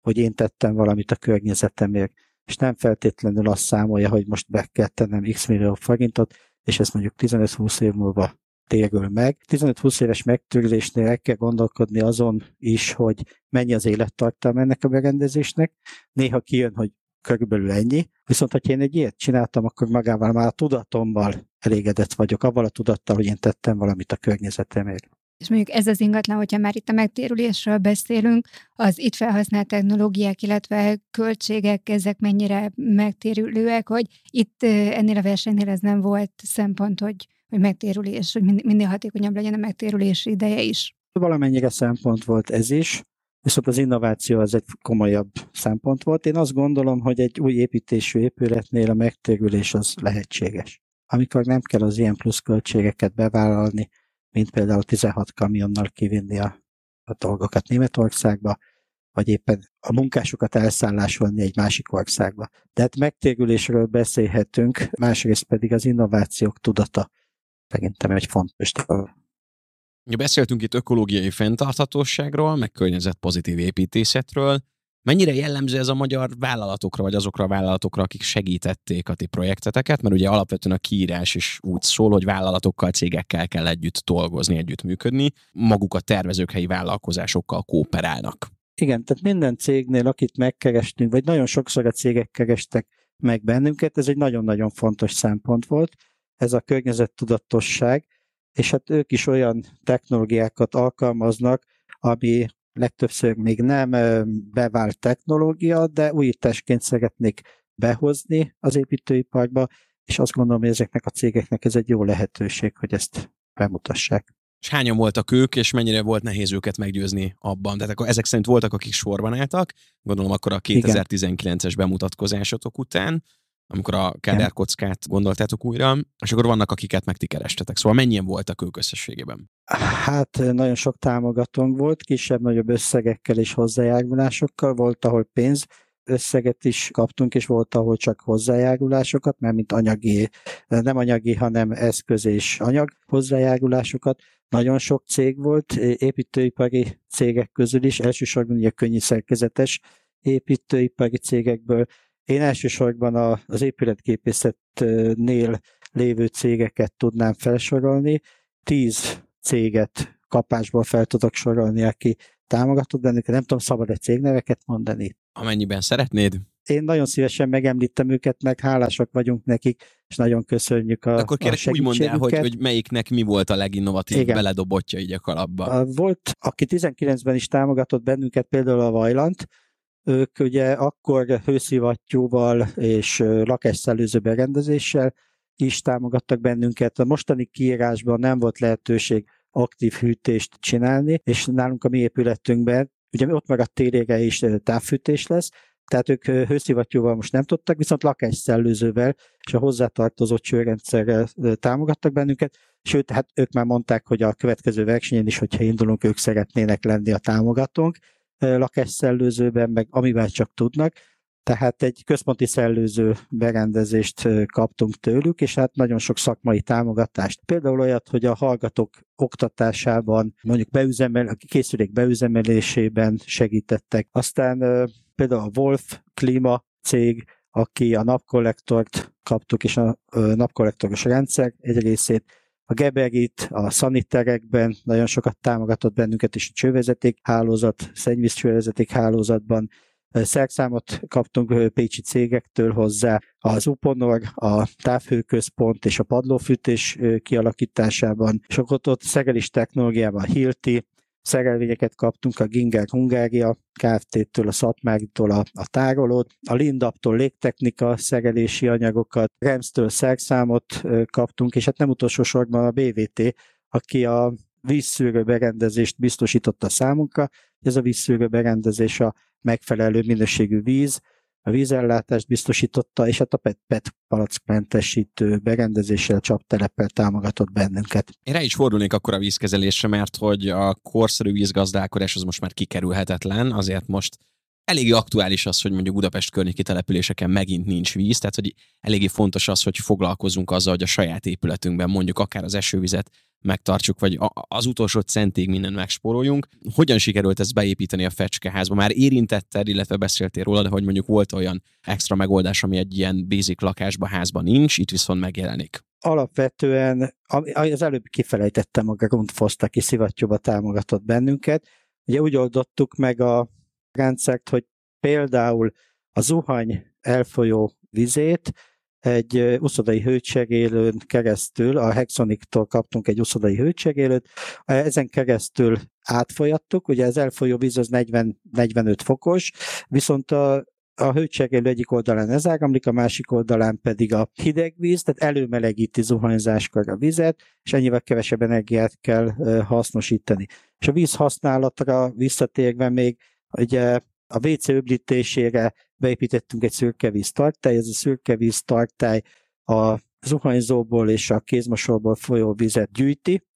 hogy én tettem valamit a környezetemért, és nem feltétlenül azt számolja, hogy most be kell tennem x millió forintot, és ezt mondjuk 15-20 év múlva térül meg. 15-20 éves megtörlésnél el kell gondolkodni azon is, hogy mennyi az élettartalma ennek a berendezésnek. Néha kijön, hogy körülbelül ennyi, viszont ha én egy ilyet csináltam, akkor magával már a tudatommal elégedett vagyok, avval a tudattal, hogy én tettem valamit a környezetemért. És mondjuk ez az ingatlan, hogyha már itt a megtérülésről beszélünk, az itt felhasznált technológiák, illetve költségek, ezek mennyire megtérülőek, hogy itt ennél a versenynél ez nem volt szempont, hogy, hogy megtérülés, hogy minél hatékonyabb legyen a megtérülési ideje is. Valamennyire szempont volt ez is, viszont az innováció az egy komolyabb szempont volt. Én azt gondolom, hogy egy új építésű épületnél a megtérülés az lehetséges. Amikor nem kell az ilyen pluszköltségeket bevállalni, mint például 16 kamionnal kivinni a, a dolgokat Németországba, vagy éppen a munkásokat elszállásolni egy másik országba. De hát megtérülésről beszélhetünk, másrészt pedig az innovációk tudata szerintem egy fontos dolog. Beszéltünk itt ökológiai fenntarthatóságról, meg környezetpozitív építészetről, Mennyire jellemző ez a magyar vállalatokra, vagy azokra a vállalatokra, akik segítették a ti projekteteket? Mert ugye alapvetően a kiírás is úgy szól, hogy vállalatokkal, cégekkel kell együtt dolgozni, együtt működni, maguk a tervezők helyi vállalkozásokkal kooperálnak. Igen, tehát minden cégnél, akit megkerestünk, vagy nagyon sokszor a cégek kerestek meg bennünket, ez egy nagyon-nagyon fontos szempont volt, ez a környezettudatosság, és hát ők is olyan technológiákat alkalmaznak, ami legtöbbször még nem bevált technológia, de újításként szeretnék behozni az építőiparba, és azt gondolom, hogy ezeknek a cégeknek ez egy jó lehetőség, hogy ezt bemutassák. És hányan voltak ők, és mennyire volt nehéz őket meggyőzni abban? Tehát akkor ezek szerint voltak, akik sorban álltak, gondolom akkor a 2019-es bemutatkozásotok után, amikor a kockát gondoltátok újra, és akkor vannak, akiket meg ti kerestetek. Szóval mennyien voltak ők összességében? Hát nagyon sok támogatónk volt, kisebb-nagyobb összegekkel és hozzájárulásokkal, volt, ahol pénz összeget is kaptunk, és volt, ahol csak hozzájárulásokat, mert mint anyagi, nem anyagi, hanem eszköz és anyag hozzájárulásokat. Nagyon sok cég volt, építőipari cégek közül is, elsősorban ugye könnyű szerkezetes építőipari cégekből, én elsősorban a, az épületképészetnél lévő cégeket tudnám felsorolni. Tíz céget kapásból fel tudok sorolni, aki támogatott bennünket. Nem tudom, szabad egy cégneveket mondani? Amennyiben szeretnéd. Én nagyon szívesen megemlítem őket, meg hálásak vagyunk nekik, és nagyon köszönjük a Akkor kérlek, a úgy mondd el, hogy, hogy melyiknek mi volt a leginnovatív Igen. beledobotja így a kalapba. Volt, aki 19-ben is támogatott bennünket, például a Vajlant, ők ugye akkor hőszivattyúval és lakásszellőző berendezéssel is támogattak bennünket. A mostani kiírásban nem volt lehetőség aktív hűtést csinálni, és nálunk a mi épületünkben, ugye ott maradt térére is távfűtés lesz, tehát ők hőszivattyúval most nem tudtak, viszont lakásszellőzővel és a hozzátartozó csőrendszerrel támogattak bennünket, sőt, hát ők már mondták, hogy a következő versenyen is, hogyha indulunk, ők szeretnének lenni a támogatónk lakásszellőzőben, meg amivel csak tudnak. tehát egy központi szellőző berendezést kaptunk tőlük, és hát nagyon sok szakmai támogatást. Például olyat, hogy a hallgatók oktatásában, mondjuk beüzemel, a készülék beüzemelésében segítettek. Aztán például a Wolf Klima cég, aki a napkollektort kaptuk, és a napkollektoros rendszer egy részét, a Geberit, a szaniterekben nagyon sokat támogatott bennünket, és a csővezeték hálózat, szennyvíz csővezeték hálózatban. Szerszámot kaptunk pécsi cégektől hozzá, az Uponor, a távhőközpont és a padlófűtés kialakításában, és ott, ott szerelés technológiában Hilti, szerelvényeket kaptunk a Ginger Hungária Kft-től, a Szatmáritól a, a tárolót, a Lindaptól légtechnika szerelési anyagokat, Remstől szerszámot kaptunk, és hát nem utolsó sorban a BVT, aki a vízszűrő berendezést biztosította számunkra. Ez a vízszűrő berendezés a megfelelő minőségű víz, a vízellátást biztosította, és hát a PET, PET palackmentesítő berendezéssel, csaptelepel támogatott bennünket. Én rá is fordulnék akkor a vízkezelésre, mert hogy a korszerű vízgazdálkodás az most már kikerülhetetlen, azért most eléggé aktuális az, hogy mondjuk Budapest környéki településeken megint nincs víz, tehát hogy eléggé fontos az, hogy foglalkozunk azzal, hogy a saját épületünkben mondjuk akár az esővizet megtartsuk, vagy az utolsó centig minden megspóroljunk. Hogyan sikerült ezt beépíteni a fecskeházba? Már érintetted, illetve beszéltél róla, de hogy mondjuk volt olyan extra megoldás, ami egy ilyen basic lakásban, házban nincs, itt viszont megjelenik. Alapvetően, az előbb kifelejtettem a Grundfoszt, aki szivattyúba támogatott bennünket. Ugye úgy oldottuk meg a rendszert, hogy például a zuhany elfolyó vizét egy uszodai hőcsegélőn keresztül, a Hexoniktól kaptunk egy uszodai hőcsegélőt, ezen keresztül átfolyattuk, ugye az elfolyó víz az 40, 45 fokos, viszont a, a hőcsegélő egyik oldalán ez áramlik, a másik oldalán pedig a hideg víz, tehát előmelegíti zuhanyzáskor a vizet, és ennyivel kevesebb energiát kell hasznosítani. És a víz használatra visszatérve még, ugye a WC öblítésére beépítettünk egy szürkevíz tartály, ez a szürkevíz tartály a zuhanyzóból és a kézmosóból folyó vizet gyűjti,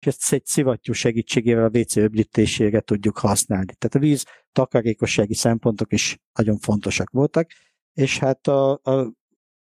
és ezt egy szivattyú segítségével a WC öblítésére tudjuk használni. Tehát a víz takarékossági szempontok is nagyon fontosak voltak, és hát a, a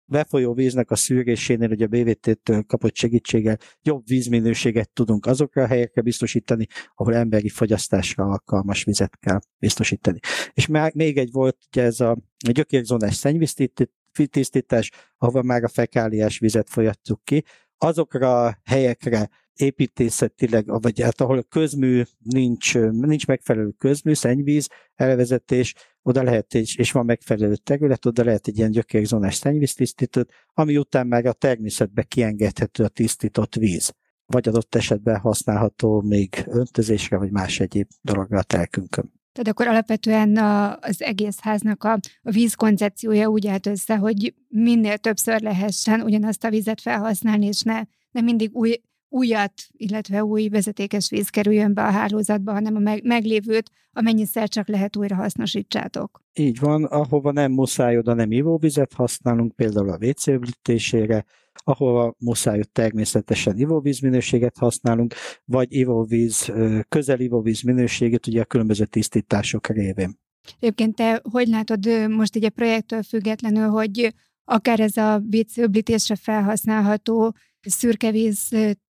befolyó víznek a szűrésénél, ugye a BVT-től kapott segítséggel jobb vízminőséget tudunk azokra a helyekre biztosítani, ahol emberi fogyasztásra alkalmas vizet kell biztosítani. És még egy volt ugye ez a gyökérzónás szennyvíztisztítás, ahova már a fekáliás vizet folyattuk ki. Azokra a helyekre építészetileg, vagy hát ahol közmű nincs, nincs megfelelő közmű, szennyvíz, elvezetés, oda lehet, és, és van megfelelő terület, oda lehet egy ilyen gyökérzónás szennyvíztisztítót, ami után már a természetbe kiengedhető a tisztított víz vagy adott esetben használható még öntözésre, vagy más egyéb dologra a telkünkön. Tehát akkor alapvetően az egész háznak a, a vízkoncepciója úgy állt össze, hogy minél többször lehessen ugyanazt a vizet felhasználni, és ne, ne mindig új újat, illetve új vezetékes víz kerüljön be a hálózatba, hanem a meg, meglévőt amennyiszer csak lehet újra hasznosítsátok. Így van, ahova nem muszáj, oda nem ivóvizet használunk, például a WC öblítésére, ahova muszáj, természetesen ivóvíz minőséget használunk, vagy ivóvíz, közel ivóvíz minőséget, ugye a különböző tisztítások révén. Egyébként te hogy látod most így a projektől függetlenül, hogy akár ez a WC öblítésre felhasználható szürkevíz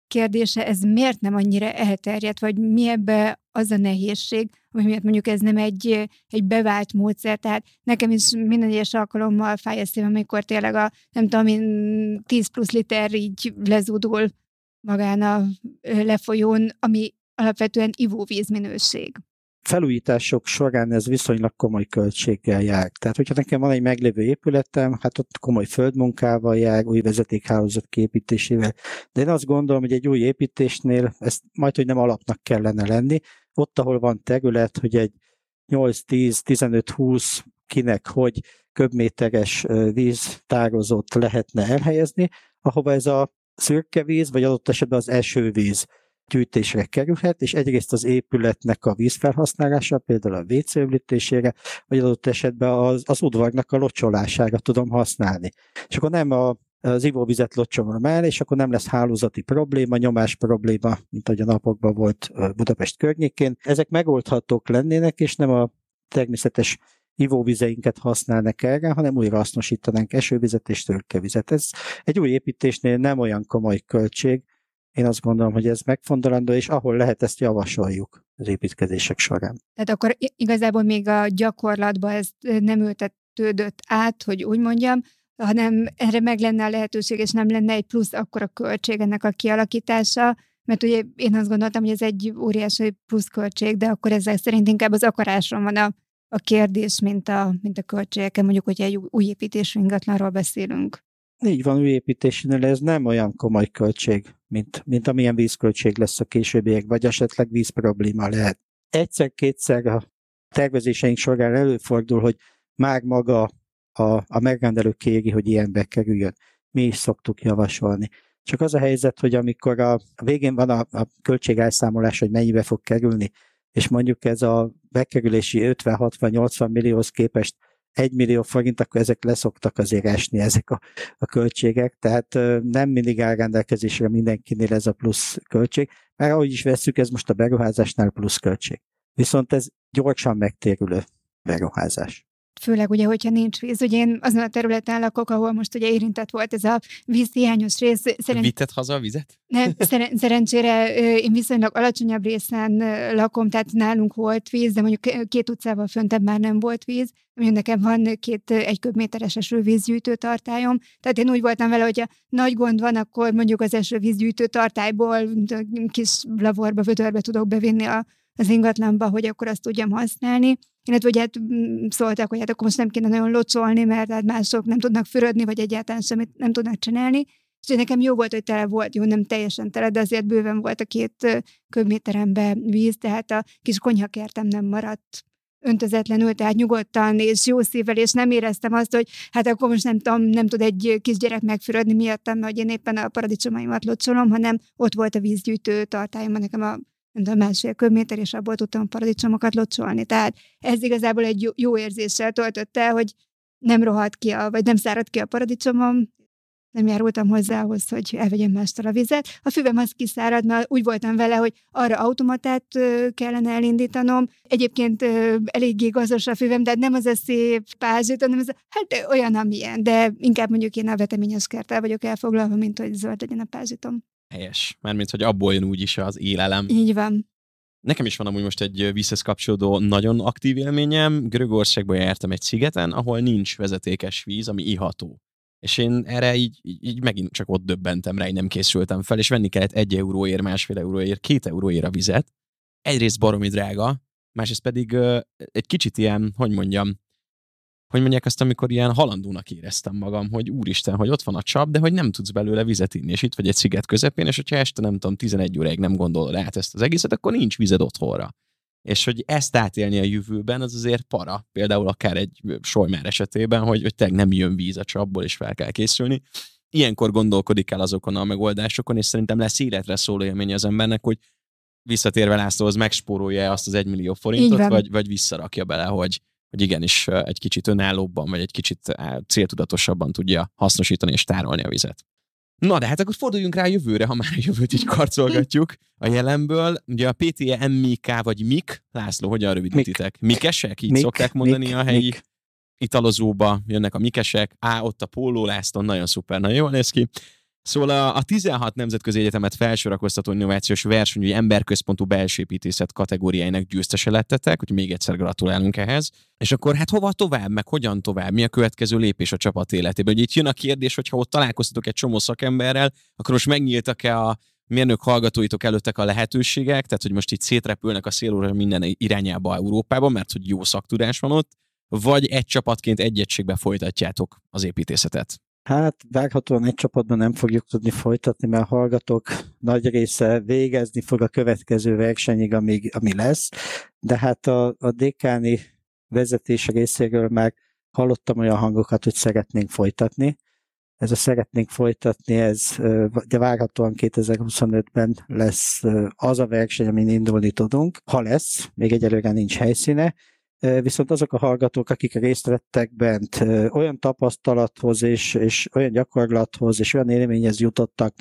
kérdése, ez miért nem annyira elterjedt, vagy mi ebbe az a nehézség, ami miatt mondjuk ez nem egy, egy bevált módszer. Tehát nekem is minden egyes alkalommal fáj a szívem, amikor tényleg a, nem tudom, 10 plusz liter így lezúdul magán a lefolyón, ami alapvetően ivóvíz minőség felújítások során ez viszonylag komoly költséggel jár. Tehát, hogyha nekem van egy meglévő épületem, hát ott komoly földmunkával jár, új vezetékhálózat képítésével. De én azt gondolom, hogy egy új építésnél ezt majd, hogy nem alapnak kellene lenni. Ott, ahol van terület, hogy egy 8-10-15-20 kinek, hogy köbméteres víztározót lehetne elhelyezni, ahova ez a szürke víz, vagy adott esetben az esővíz gyűjtésre kerülhet, és egyrészt az épületnek a vízfelhasználása, például a WC öblítésére, vagy adott esetben az, az udvarnak a locsolására tudom használni. És akkor nem a az ivóvizet locsolom el, és akkor nem lesz hálózati probléma, nyomás probléma, mint ahogy a napokban volt Budapest környékén. Ezek megoldhatók lennének, és nem a természetes ivóvizeinket használnak erre, hanem újra hasznosítanánk esővizet és tőkevizet. Ez egy új építésnél nem olyan komoly költség, én azt gondolom, hogy ez megfontolandó, és ahol lehet, ezt javasoljuk az építkezések során. Tehát akkor igazából még a gyakorlatban ez nem ültetődött át, hogy úgy mondjam, hanem erre meg lenne a lehetőség, és nem lenne egy plusz akkor a költség ennek a kialakítása, mert ugye én azt gondoltam, hogy ez egy óriási pluszköltség, de akkor ezzel szerint inkább az akaráson van a, a kérdés, mint a, mint a költségeken, mondjuk, hogy egy új építésű ingatlanról beszélünk. Így van, új építésénél ez nem olyan komoly költség, mint, mint amilyen vízköltség lesz a későbbiek, vagy esetleg víz probléma lehet. Egyszer-kétszer a tervezéseink során előfordul, hogy már maga a, a megrendelő kéri, hogy ilyenbe kerüljön. Mi is szoktuk javasolni. Csak az a helyzet, hogy amikor a, a végén van a, a költségelszámolás, hogy mennyibe fog kerülni, és mondjuk ez a bekerülési 50-60-80 millióhoz képest 1 millió forint, akkor ezek leszoktak azért esni, ezek a, a költségek, tehát nem mindig áll rendelkezésre mindenkinél ez a plusz költség, mert ahogy is veszük, ez most a beruházásnál plusz költség. Viszont ez gyorsan megtérülő beruházás főleg ugye, hogyha nincs víz. Ugye én azon a területen lakok, ahol most ugye érintett volt ez a vízhiányos rész. Szerint... Vitted haza a vizet? Nem, szeren- szerencsére én viszonylag alacsonyabb részen lakom, tehát nálunk volt víz, de mondjuk két utcával föntebb már nem volt víz. Mondjuk nekem van két egy köbméteres esővízgyűjtő tartályom, tehát én úgy voltam vele, hogyha nagy gond van, akkor mondjuk az esővízgyűjtő tartályból kis laborba, vödörbe tudok bevinni a, az ingatlanba, hogy akkor azt tudjam használni illetve ugye hát mm, szóltak, hogy hát akkor most nem kéne nagyon locsolni, mert hát mások nem tudnak fürödni, vagy egyáltalán semmit nem tudnak csinálni. És nekem jó volt, hogy tele volt, jó, nem teljesen tele, de azért bőven volt a két köbméterembe víz, tehát a kis konyhakertem nem maradt öntözetlenül, tehát nyugodtan és jó szívvel, és nem éreztem azt, hogy hát akkor most nem tudom, nem tud egy kisgyerek megfürödni miattam, mert én éppen a paradicsomaimat locsolom, hanem ott volt a vízgyűjtő tartályom, nekem a nem tudom, másfél köbméter, és abból tudtam paradicsomokat locsolni. Tehát ez igazából egy jó, jó érzéssel töltötte, hogy nem rohadt ki, a, vagy nem szárad ki a paradicsomom, nem járultam hozzá ahhoz, hogy elvegyem mástól a vizet. A füvem az kiszárad, mert úgy voltam vele, hogy arra automatát kellene elindítanom. Egyébként eléggé gazdas a füvem, de nem az a szép pázsit, hanem az, hát olyan, amilyen, de inkább mondjuk én a veteményes kertel vagyok elfoglalva, mint hogy zöld legyen a pázsitom. Helyes. Mármint, hogy abból jön úgyis az élelem. Így van. Nekem is van amúgy most egy vízhez kapcsolódó nagyon aktív élményem. Görögországban jártam egy szigeten, ahol nincs vezetékes víz, ami iható. És én erre így, így, így megint csak ott döbbentem rá, hogy nem készültem fel, és venni kellett egy euróért, másfél euróért, két euróért a vizet. Egyrészt baromi drága, másrészt pedig uh, egy kicsit ilyen, hogy mondjam, hogy mondják azt, amikor ilyen halandónak éreztem magam, hogy úristen, hogy ott van a csap, de hogy nem tudsz belőle vizet inni, és itt vagy egy sziget közepén, és hogyha este nem tudom, 11 óráig nem gondolod át ezt az egészet, akkor nincs vized otthonra. És hogy ezt átélni a jövőben, az azért para. Például akár egy solymár esetében, hogy, hogy tényleg nem jön víz a csapból, és fel kell készülni. Ilyenkor gondolkodik el azokon a megoldásokon, és szerintem lesz életre szóló élmény az embernek, hogy visszatérve Lászlóhoz megspórolja azt az egymillió forintot, vagy, vagy visszarakja bele, hogy, hogy igenis egy kicsit önállóbban, vagy egy kicsit céltudatosabban tudja hasznosítani és tárolni a vizet. Na, de hát akkor forduljunk rá a jövőre, ha már a jövőt így karcolgatjuk a jelenből. Ugye a PTE MIK vagy MIK, László, hogyan rövidítitek? Mikesek, így Mik, szokták mondani Mik, a helyi Mik. italozóba, jönnek a Mikesek, á, ott a Póló László, nagyon szuper, nagyon jól néz ki. Szóval a, a 16 nemzetközi egyetemet felsorakoztató innovációs versenyű emberközpontú belsépítészet kategóriájának győztese lettetek, hogy még egyszer gratulálunk ehhez. És akkor hát hova tovább, meg hogyan tovább, mi a következő lépés a csapat életében? Hogy itt jön a kérdés, hogy ha ott találkoztatok egy csomó szakemberrel, akkor most megnyíltak-e a mérnök hallgatóitok előttek a lehetőségek, tehát hogy most itt szétrepülnek a szélóra minden irányába Európában, mert hogy jó szaktudás van ott, vagy egy csapatként egy folytatjátok az építészetet? Hát várhatóan egy csapatban nem fogjuk tudni folytatni, mert a hallgatók nagy része végezni fog a következő versenyig, amíg, ami lesz, de hát a, a dékáni vezetés részéről már hallottam olyan hangokat, hogy szeretnénk folytatni. Ez a szeretnénk folytatni, ez de várhatóan 2025-ben lesz az a verseny, amin indulni tudunk. Ha lesz, még egyelőre nincs helyszíne, viszont azok a hallgatók, akik részt vettek bent, olyan tapasztalathoz és, és olyan gyakorlathoz és olyan élményhez jutottak,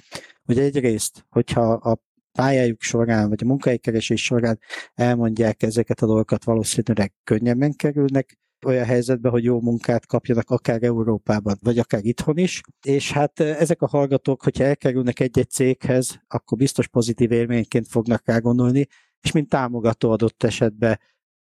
hogy egyrészt, hogyha a pályájuk során, vagy a munkahelykeresés során elmondják ezeket a dolgokat, valószínűleg könnyebben kerülnek olyan helyzetbe, hogy jó munkát kapjanak akár Európában, vagy akár itthon is. És hát ezek a hallgatók, hogyha elkerülnek egy-egy céghez, akkor biztos pozitív élményként fognak rá gondolni, és mint támogató adott esetben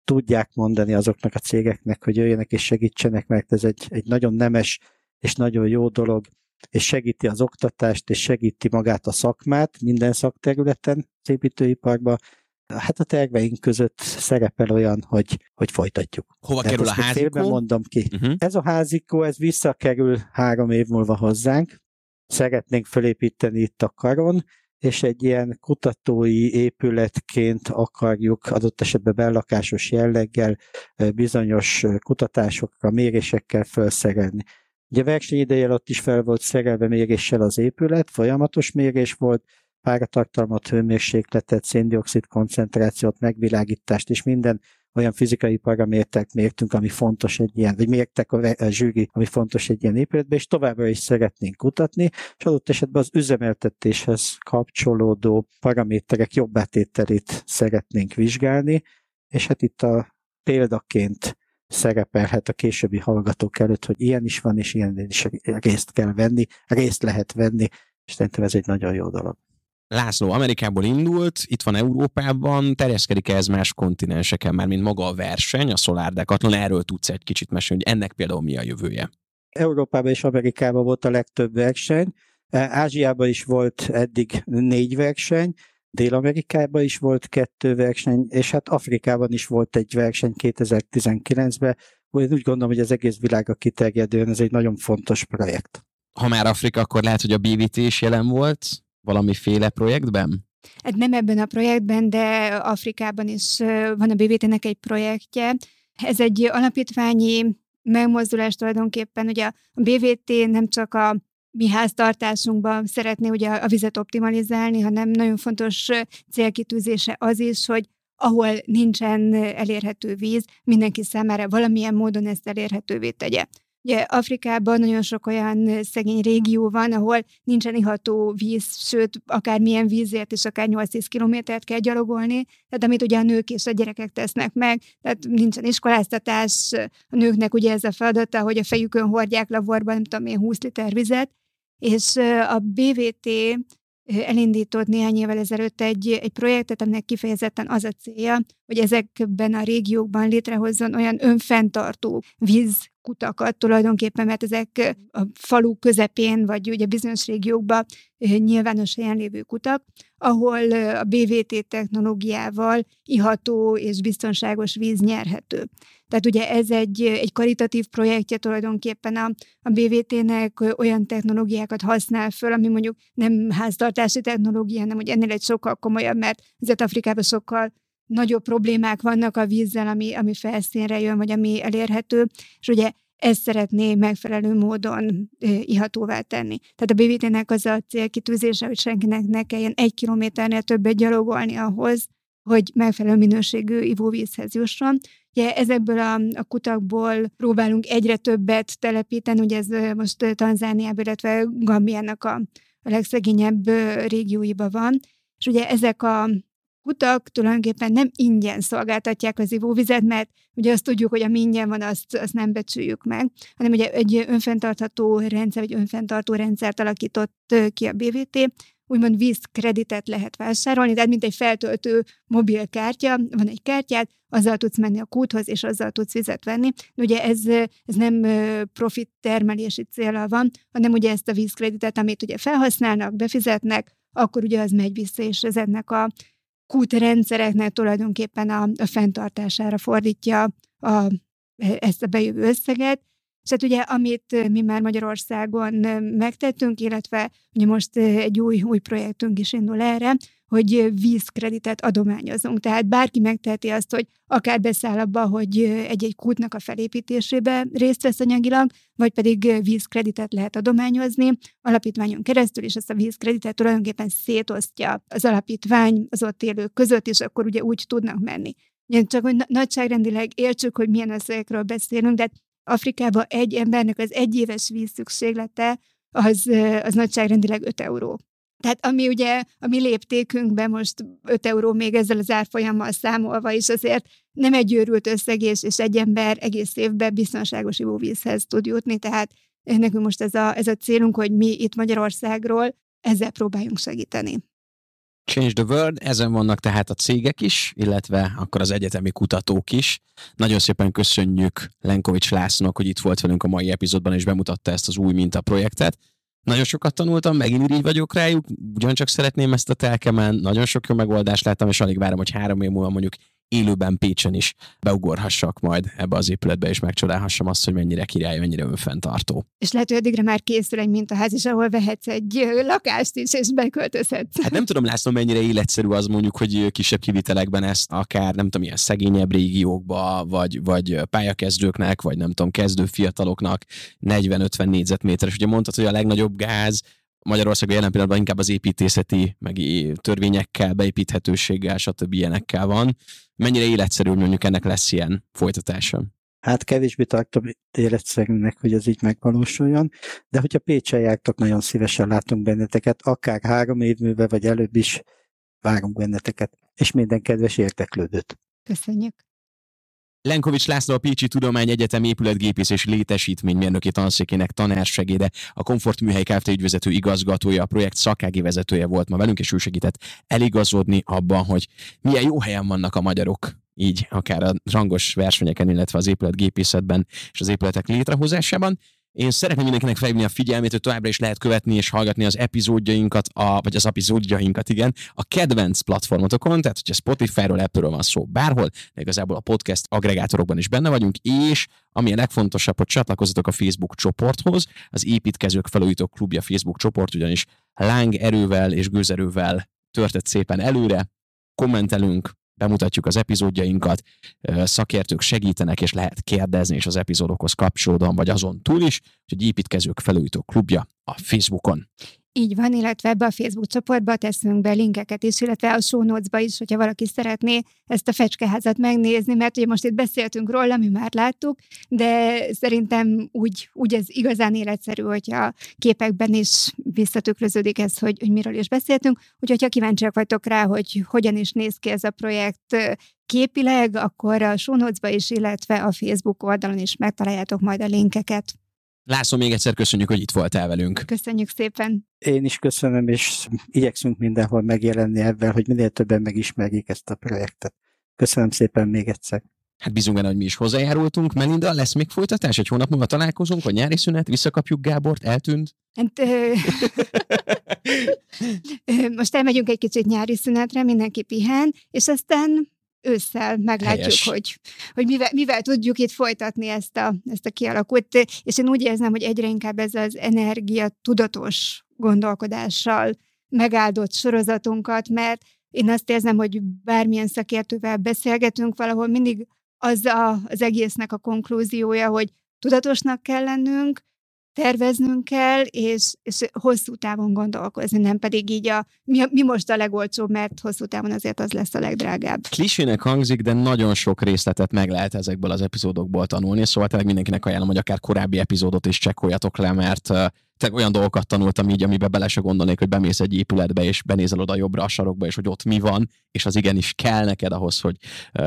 tudják mondani azoknak a cégeknek, hogy jöjjenek és segítsenek, mert ez egy, egy nagyon nemes és nagyon jó dolog, és segíti az oktatást, és segíti magát a szakmát minden szakterületen az építőiparban. Hát a terveink között szerepel olyan, hogy, hogy folytatjuk. Hova De kerül a házikó? mondom ki. Uh-huh. Ez a házikó, ez visszakerül három év múlva hozzánk. Szeretnénk felépíteni itt a karon, és egy ilyen kutatói épületként akarjuk adott esetben bellakásos jelleggel bizonyos kutatásokra, mérésekkel felszerelni. Ugye verseny ideje alatt is fel volt szerelve méréssel az épület, folyamatos mérés volt, páratartalmat, hőmérsékletet, széndiokszid koncentrációt, megvilágítást és minden olyan fizikai paramétert mértünk, ami fontos egy ilyen, vagy mértek a, zsűri, ami fontos egy ilyen épületben, és továbbra is szeretnénk kutatni, és adott esetben az üzemeltetéshez kapcsolódó paraméterek jobb betételét szeretnénk vizsgálni, és hát itt a példaként szerepelhet a későbbi hallgatók előtt, hogy ilyen is van, és ilyen is részt kell venni, részt lehet venni, és szerintem ez egy nagyon jó dolog. László Amerikából indult, itt van Európában, terjeszkedik ez más kontinenseken már, mint maga a verseny, a Solar Decathlon, erről tudsz egy kicsit mesélni, hogy ennek például mi a jövője? Európában és Amerikában volt a legtöbb verseny, Ázsiában is volt eddig négy verseny, Dél-Amerikában is volt kettő verseny, és hát Afrikában is volt egy verseny 2019-ben, úgy gondolom, hogy az egész világra kiterjedően ez egy nagyon fontos projekt. Ha már Afrika, akkor lehet, hogy a BVT is jelen volt valamiféle projektben? Hát nem ebben a projektben, de Afrikában is van a BVT-nek egy projektje. Ez egy alapítványi megmozdulás tulajdonképpen, ugye a BVT nem csak a mi háztartásunkban szeretné ugye a vizet optimalizálni, hanem nagyon fontos célkitűzése az is, hogy ahol nincsen elérhető víz, mindenki számára valamilyen módon ezt elérhetővé tegye. Ugye Afrikában nagyon sok olyan szegény régió van, ahol nincsen iható víz, sőt, akár milyen vízért is akár 8-10 kilométert kell gyalogolni, tehát amit ugye a nők és a gyerekek tesznek meg, tehát nincsen iskoláztatás, a nőknek ugye ez a feladata, hogy a fejükön hordják laborban, nem tudom én, 20 liter vizet, és a BVT elindított néhány évvel ezelőtt egy, egy projektet, aminek kifejezetten az a célja, hogy ezekben a régiókban létrehozzon olyan önfenntartó víz kutakat tulajdonképpen, mert ezek a falu közepén, vagy ugye bizonyos régiókban nyilvános helyen lévő kutak, ahol a BVT technológiával iható és biztonságos víz nyerhető. Tehát ugye ez egy, egy karitatív projektje tulajdonképpen a, a BVT-nek olyan technológiákat használ föl, ami mondjuk nem háztartási technológia, hanem hogy ennél egy sokkal komolyabb, mert azért Afrikában sokkal nagyobb problémák vannak a vízzel, ami, ami felszínre jön, vagy ami elérhető, és ugye ezt szeretné megfelelő módon ihatóvá tenni. Tehát a BVT-nek az a célkitűzése, hogy senkinek ne kelljen egy kilométernél többet gyalogolni ahhoz, hogy megfelelő minőségű ivóvízhez jusson. Ugye ezekből a, a kutakból próbálunk egyre többet telepíteni, ugye ez most Tanzániában, illetve Gambiának a, a legszegényebb régióiban van, és ugye ezek a kutak tulajdonképpen nem ingyen szolgáltatják az ivóvizet, mert ugye azt tudjuk, hogy ami ingyen van, azt, azt nem becsüljük meg, hanem ugye egy önfenntartható rendszer, egy önfenntartó rendszert alakított ki a BVT, úgymond vízkreditet lehet vásárolni, tehát mint egy feltöltő mobilkártya, van egy kártyát, azzal tudsz menni a kúthoz, és azzal tudsz vizet venni. Ugye ez, ez nem profit termelési célra van, hanem ugye ezt a vízkreditet, amit ugye felhasználnak, befizetnek, akkor ugye az megy vissza, és ez ennek a kútrendszereknek tulajdonképpen a, a fenntartására fordítja a, ezt a bejövő összeget, és hát ugye, amit mi már Magyarországon megtettünk, illetve ugye most egy új, új projektünk is indul erre, hogy vízkreditet adományozunk. Tehát bárki megteheti azt, hogy akár beszáll abba, hogy egy-egy kútnak a felépítésébe részt vesz anyagilag, vagy pedig vízkreditet lehet adományozni alapítványon keresztül, és ezt a vízkreditet tulajdonképpen szétosztja az alapítvány az ott élők között, és akkor ugye úgy tudnak menni. Csak hogy nagyságrendileg értsük, hogy milyen összegekről beszélünk, de Afrikában egy embernek az egyéves víz szükséglete az, az nagyságrendileg 5 euró. Tehát ami ugye a mi léptékünkben most 5 euró még ezzel az árfolyammal számolva is azért nem egy őrült összeg, és, és egy ember egész évben biztonságos ivóvízhez tud jutni, tehát nekünk most ez a, ez a célunk, hogy mi itt Magyarországról ezzel próbáljunk segíteni. Change the World, ezen vannak tehát a cégek is, illetve akkor az egyetemi kutatók is. Nagyon szépen köszönjük Lenkovics Lászlónak, hogy itt volt velünk a mai epizódban, és bemutatta ezt az új mintaprojektet. Nagyon sokat tanultam, megint így vagyok rájuk, ugyancsak szeretném ezt a telkemen, nagyon sok jó megoldást láttam, és alig várom, hogy három év múlva mondjuk élőben Pécsen is beugorhassak majd ebbe az épületbe, és megcsodálhassam azt, hogy mennyire király, mennyire önfenntartó. És lehet, hogy addigra már készül egy mintaház is, ahol vehetsz egy lakást is, és beköltözhetsz. Hát nem tudom, László, mennyire életszerű az mondjuk, hogy kisebb kivitelekben ezt akár, nem tudom, ilyen szegényebb régiókba, vagy, vagy pályakezdőknek, vagy nem tudom, kezdő fiataloknak 40-50 négyzetméteres. Ugye mondtad, hogy a legnagyobb gáz Magyarországon jelen pillanatban inkább az építészeti, meg törvényekkel, beépíthetőséggel, stb. ilyenekkel van. Mennyire életszerű, mondjuk ennek lesz ilyen folytatása? Hát kevésbé tartom életszerűnek, hogy ez így megvalósuljon, de hogyha Pécsen jártok, nagyon szívesen látunk benneteket, akár három év műve, vagy előbb is várunk benneteket, és minden kedves érteklődőt. Köszönjük! Lenkovics László a Pécsi Tudományegyetem épületgépész és létesítménymérnöki tanszékének tanársegéde, a Komfort Műhely Kft. ügyvezető igazgatója, a projekt szakági vezetője volt ma velünk, és ő segített eligazodni abban, hogy milyen jó helyen vannak a magyarok így akár a rangos versenyeken, illetve az épületgépészetben és az épületek létrehozásában. Én szeretném mindenkinek felhívni a figyelmét, hogy továbbra is lehet követni és hallgatni az epizódjainkat, a, vagy az epizódjainkat, igen, a kedvenc platformotokon, tehát hogyha Spotify-ról, Apple-ről van szó bárhol, de igazából a podcast agregátorokban is benne vagyunk, és ami a legfontosabb, hogy csatlakozzatok a Facebook csoporthoz, az Építkezők Felújítók Klubja Facebook csoport, ugyanis láng erővel és gőzerővel törtett szépen előre, kommentelünk, bemutatjuk az epizódjainkat, szakértők segítenek, és lehet kérdezni, és az epizódokhoz kapcsolódóan, vagy azon túl is, hogy építkezők felújító klubja a Facebookon. Így van, illetve ebbe a Facebook csoportba teszünk be linkeket is, illetve a show notes-ba is, hogyha valaki szeretné ezt a fecskeházat megnézni, mert ugye most itt beszéltünk róla, mi már láttuk, de szerintem úgy, úgy ez igazán életszerű, hogyha képekben is visszatükröződik ez, hogy, hogy miről is beszéltünk. Úgyhogy ha kíváncsiak vagytok rá, hogy hogyan is néz ki ez a projekt képileg, akkor a show notes-ba is, illetve a Facebook oldalon is megtaláljátok majd a linkeket. László, még egyszer köszönjük, hogy itt voltál velünk. Köszönjük szépen. Én is köszönöm, és igyekszünk mindenhol megjelenni ebben, hogy minél többen megismerjék ezt a projektet. Köszönöm szépen még egyszer. Hát bízunk benne, hogy mi is hozzájárultunk. Melinda, lesz még folytatás? Egy hónap múlva találkozunk, vagy nyári szünet, visszakapjuk Gábort, eltűnt? Hát, most elmegyünk egy kicsit nyári szünetre, mindenki pihen, és aztán ősszel meglátjuk, hogy, hogy mivel, mivel tudjuk itt folytatni ezt a, ezt a kialakult. És én úgy érzem, hogy egyre inkább ez az energia tudatos gondolkodással megáldott sorozatunkat, mert én azt érzem, hogy bármilyen szakértővel beszélgetünk, valahol mindig az a, az egésznek a konklúziója, hogy tudatosnak kell lennünk, terveznünk kell, és, és hosszú távon gondolkozni, nem pedig így a, mi, mi most a legolcsóbb, mert hosszú távon azért az lesz a legdrágább. Klisének hangzik, de nagyon sok részletet meg lehet ezekből az epizódokból tanulni, szóval tényleg mindenkinek ajánlom, hogy akár korábbi epizódot is csekkoljatok le, mert uh, olyan dolgokat tanultam így, amiben bele se gondolnék, hogy bemész egy épületbe, és benézel oda jobbra a sarokba, és hogy ott mi van, és az igenis kell neked ahhoz, hogy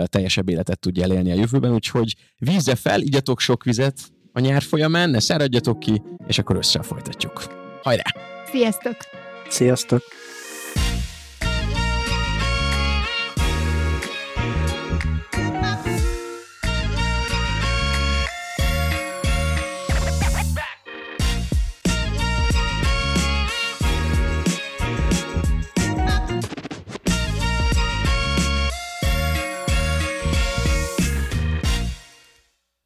teljesebb életet tudj élni a jövőben, úgyhogy vízze fel, igyatok sok vizet, a nyár folyamán, ne száradjatok ki, és akkor össze folytatjuk. Hajrá! Sziasztok! Sziasztok!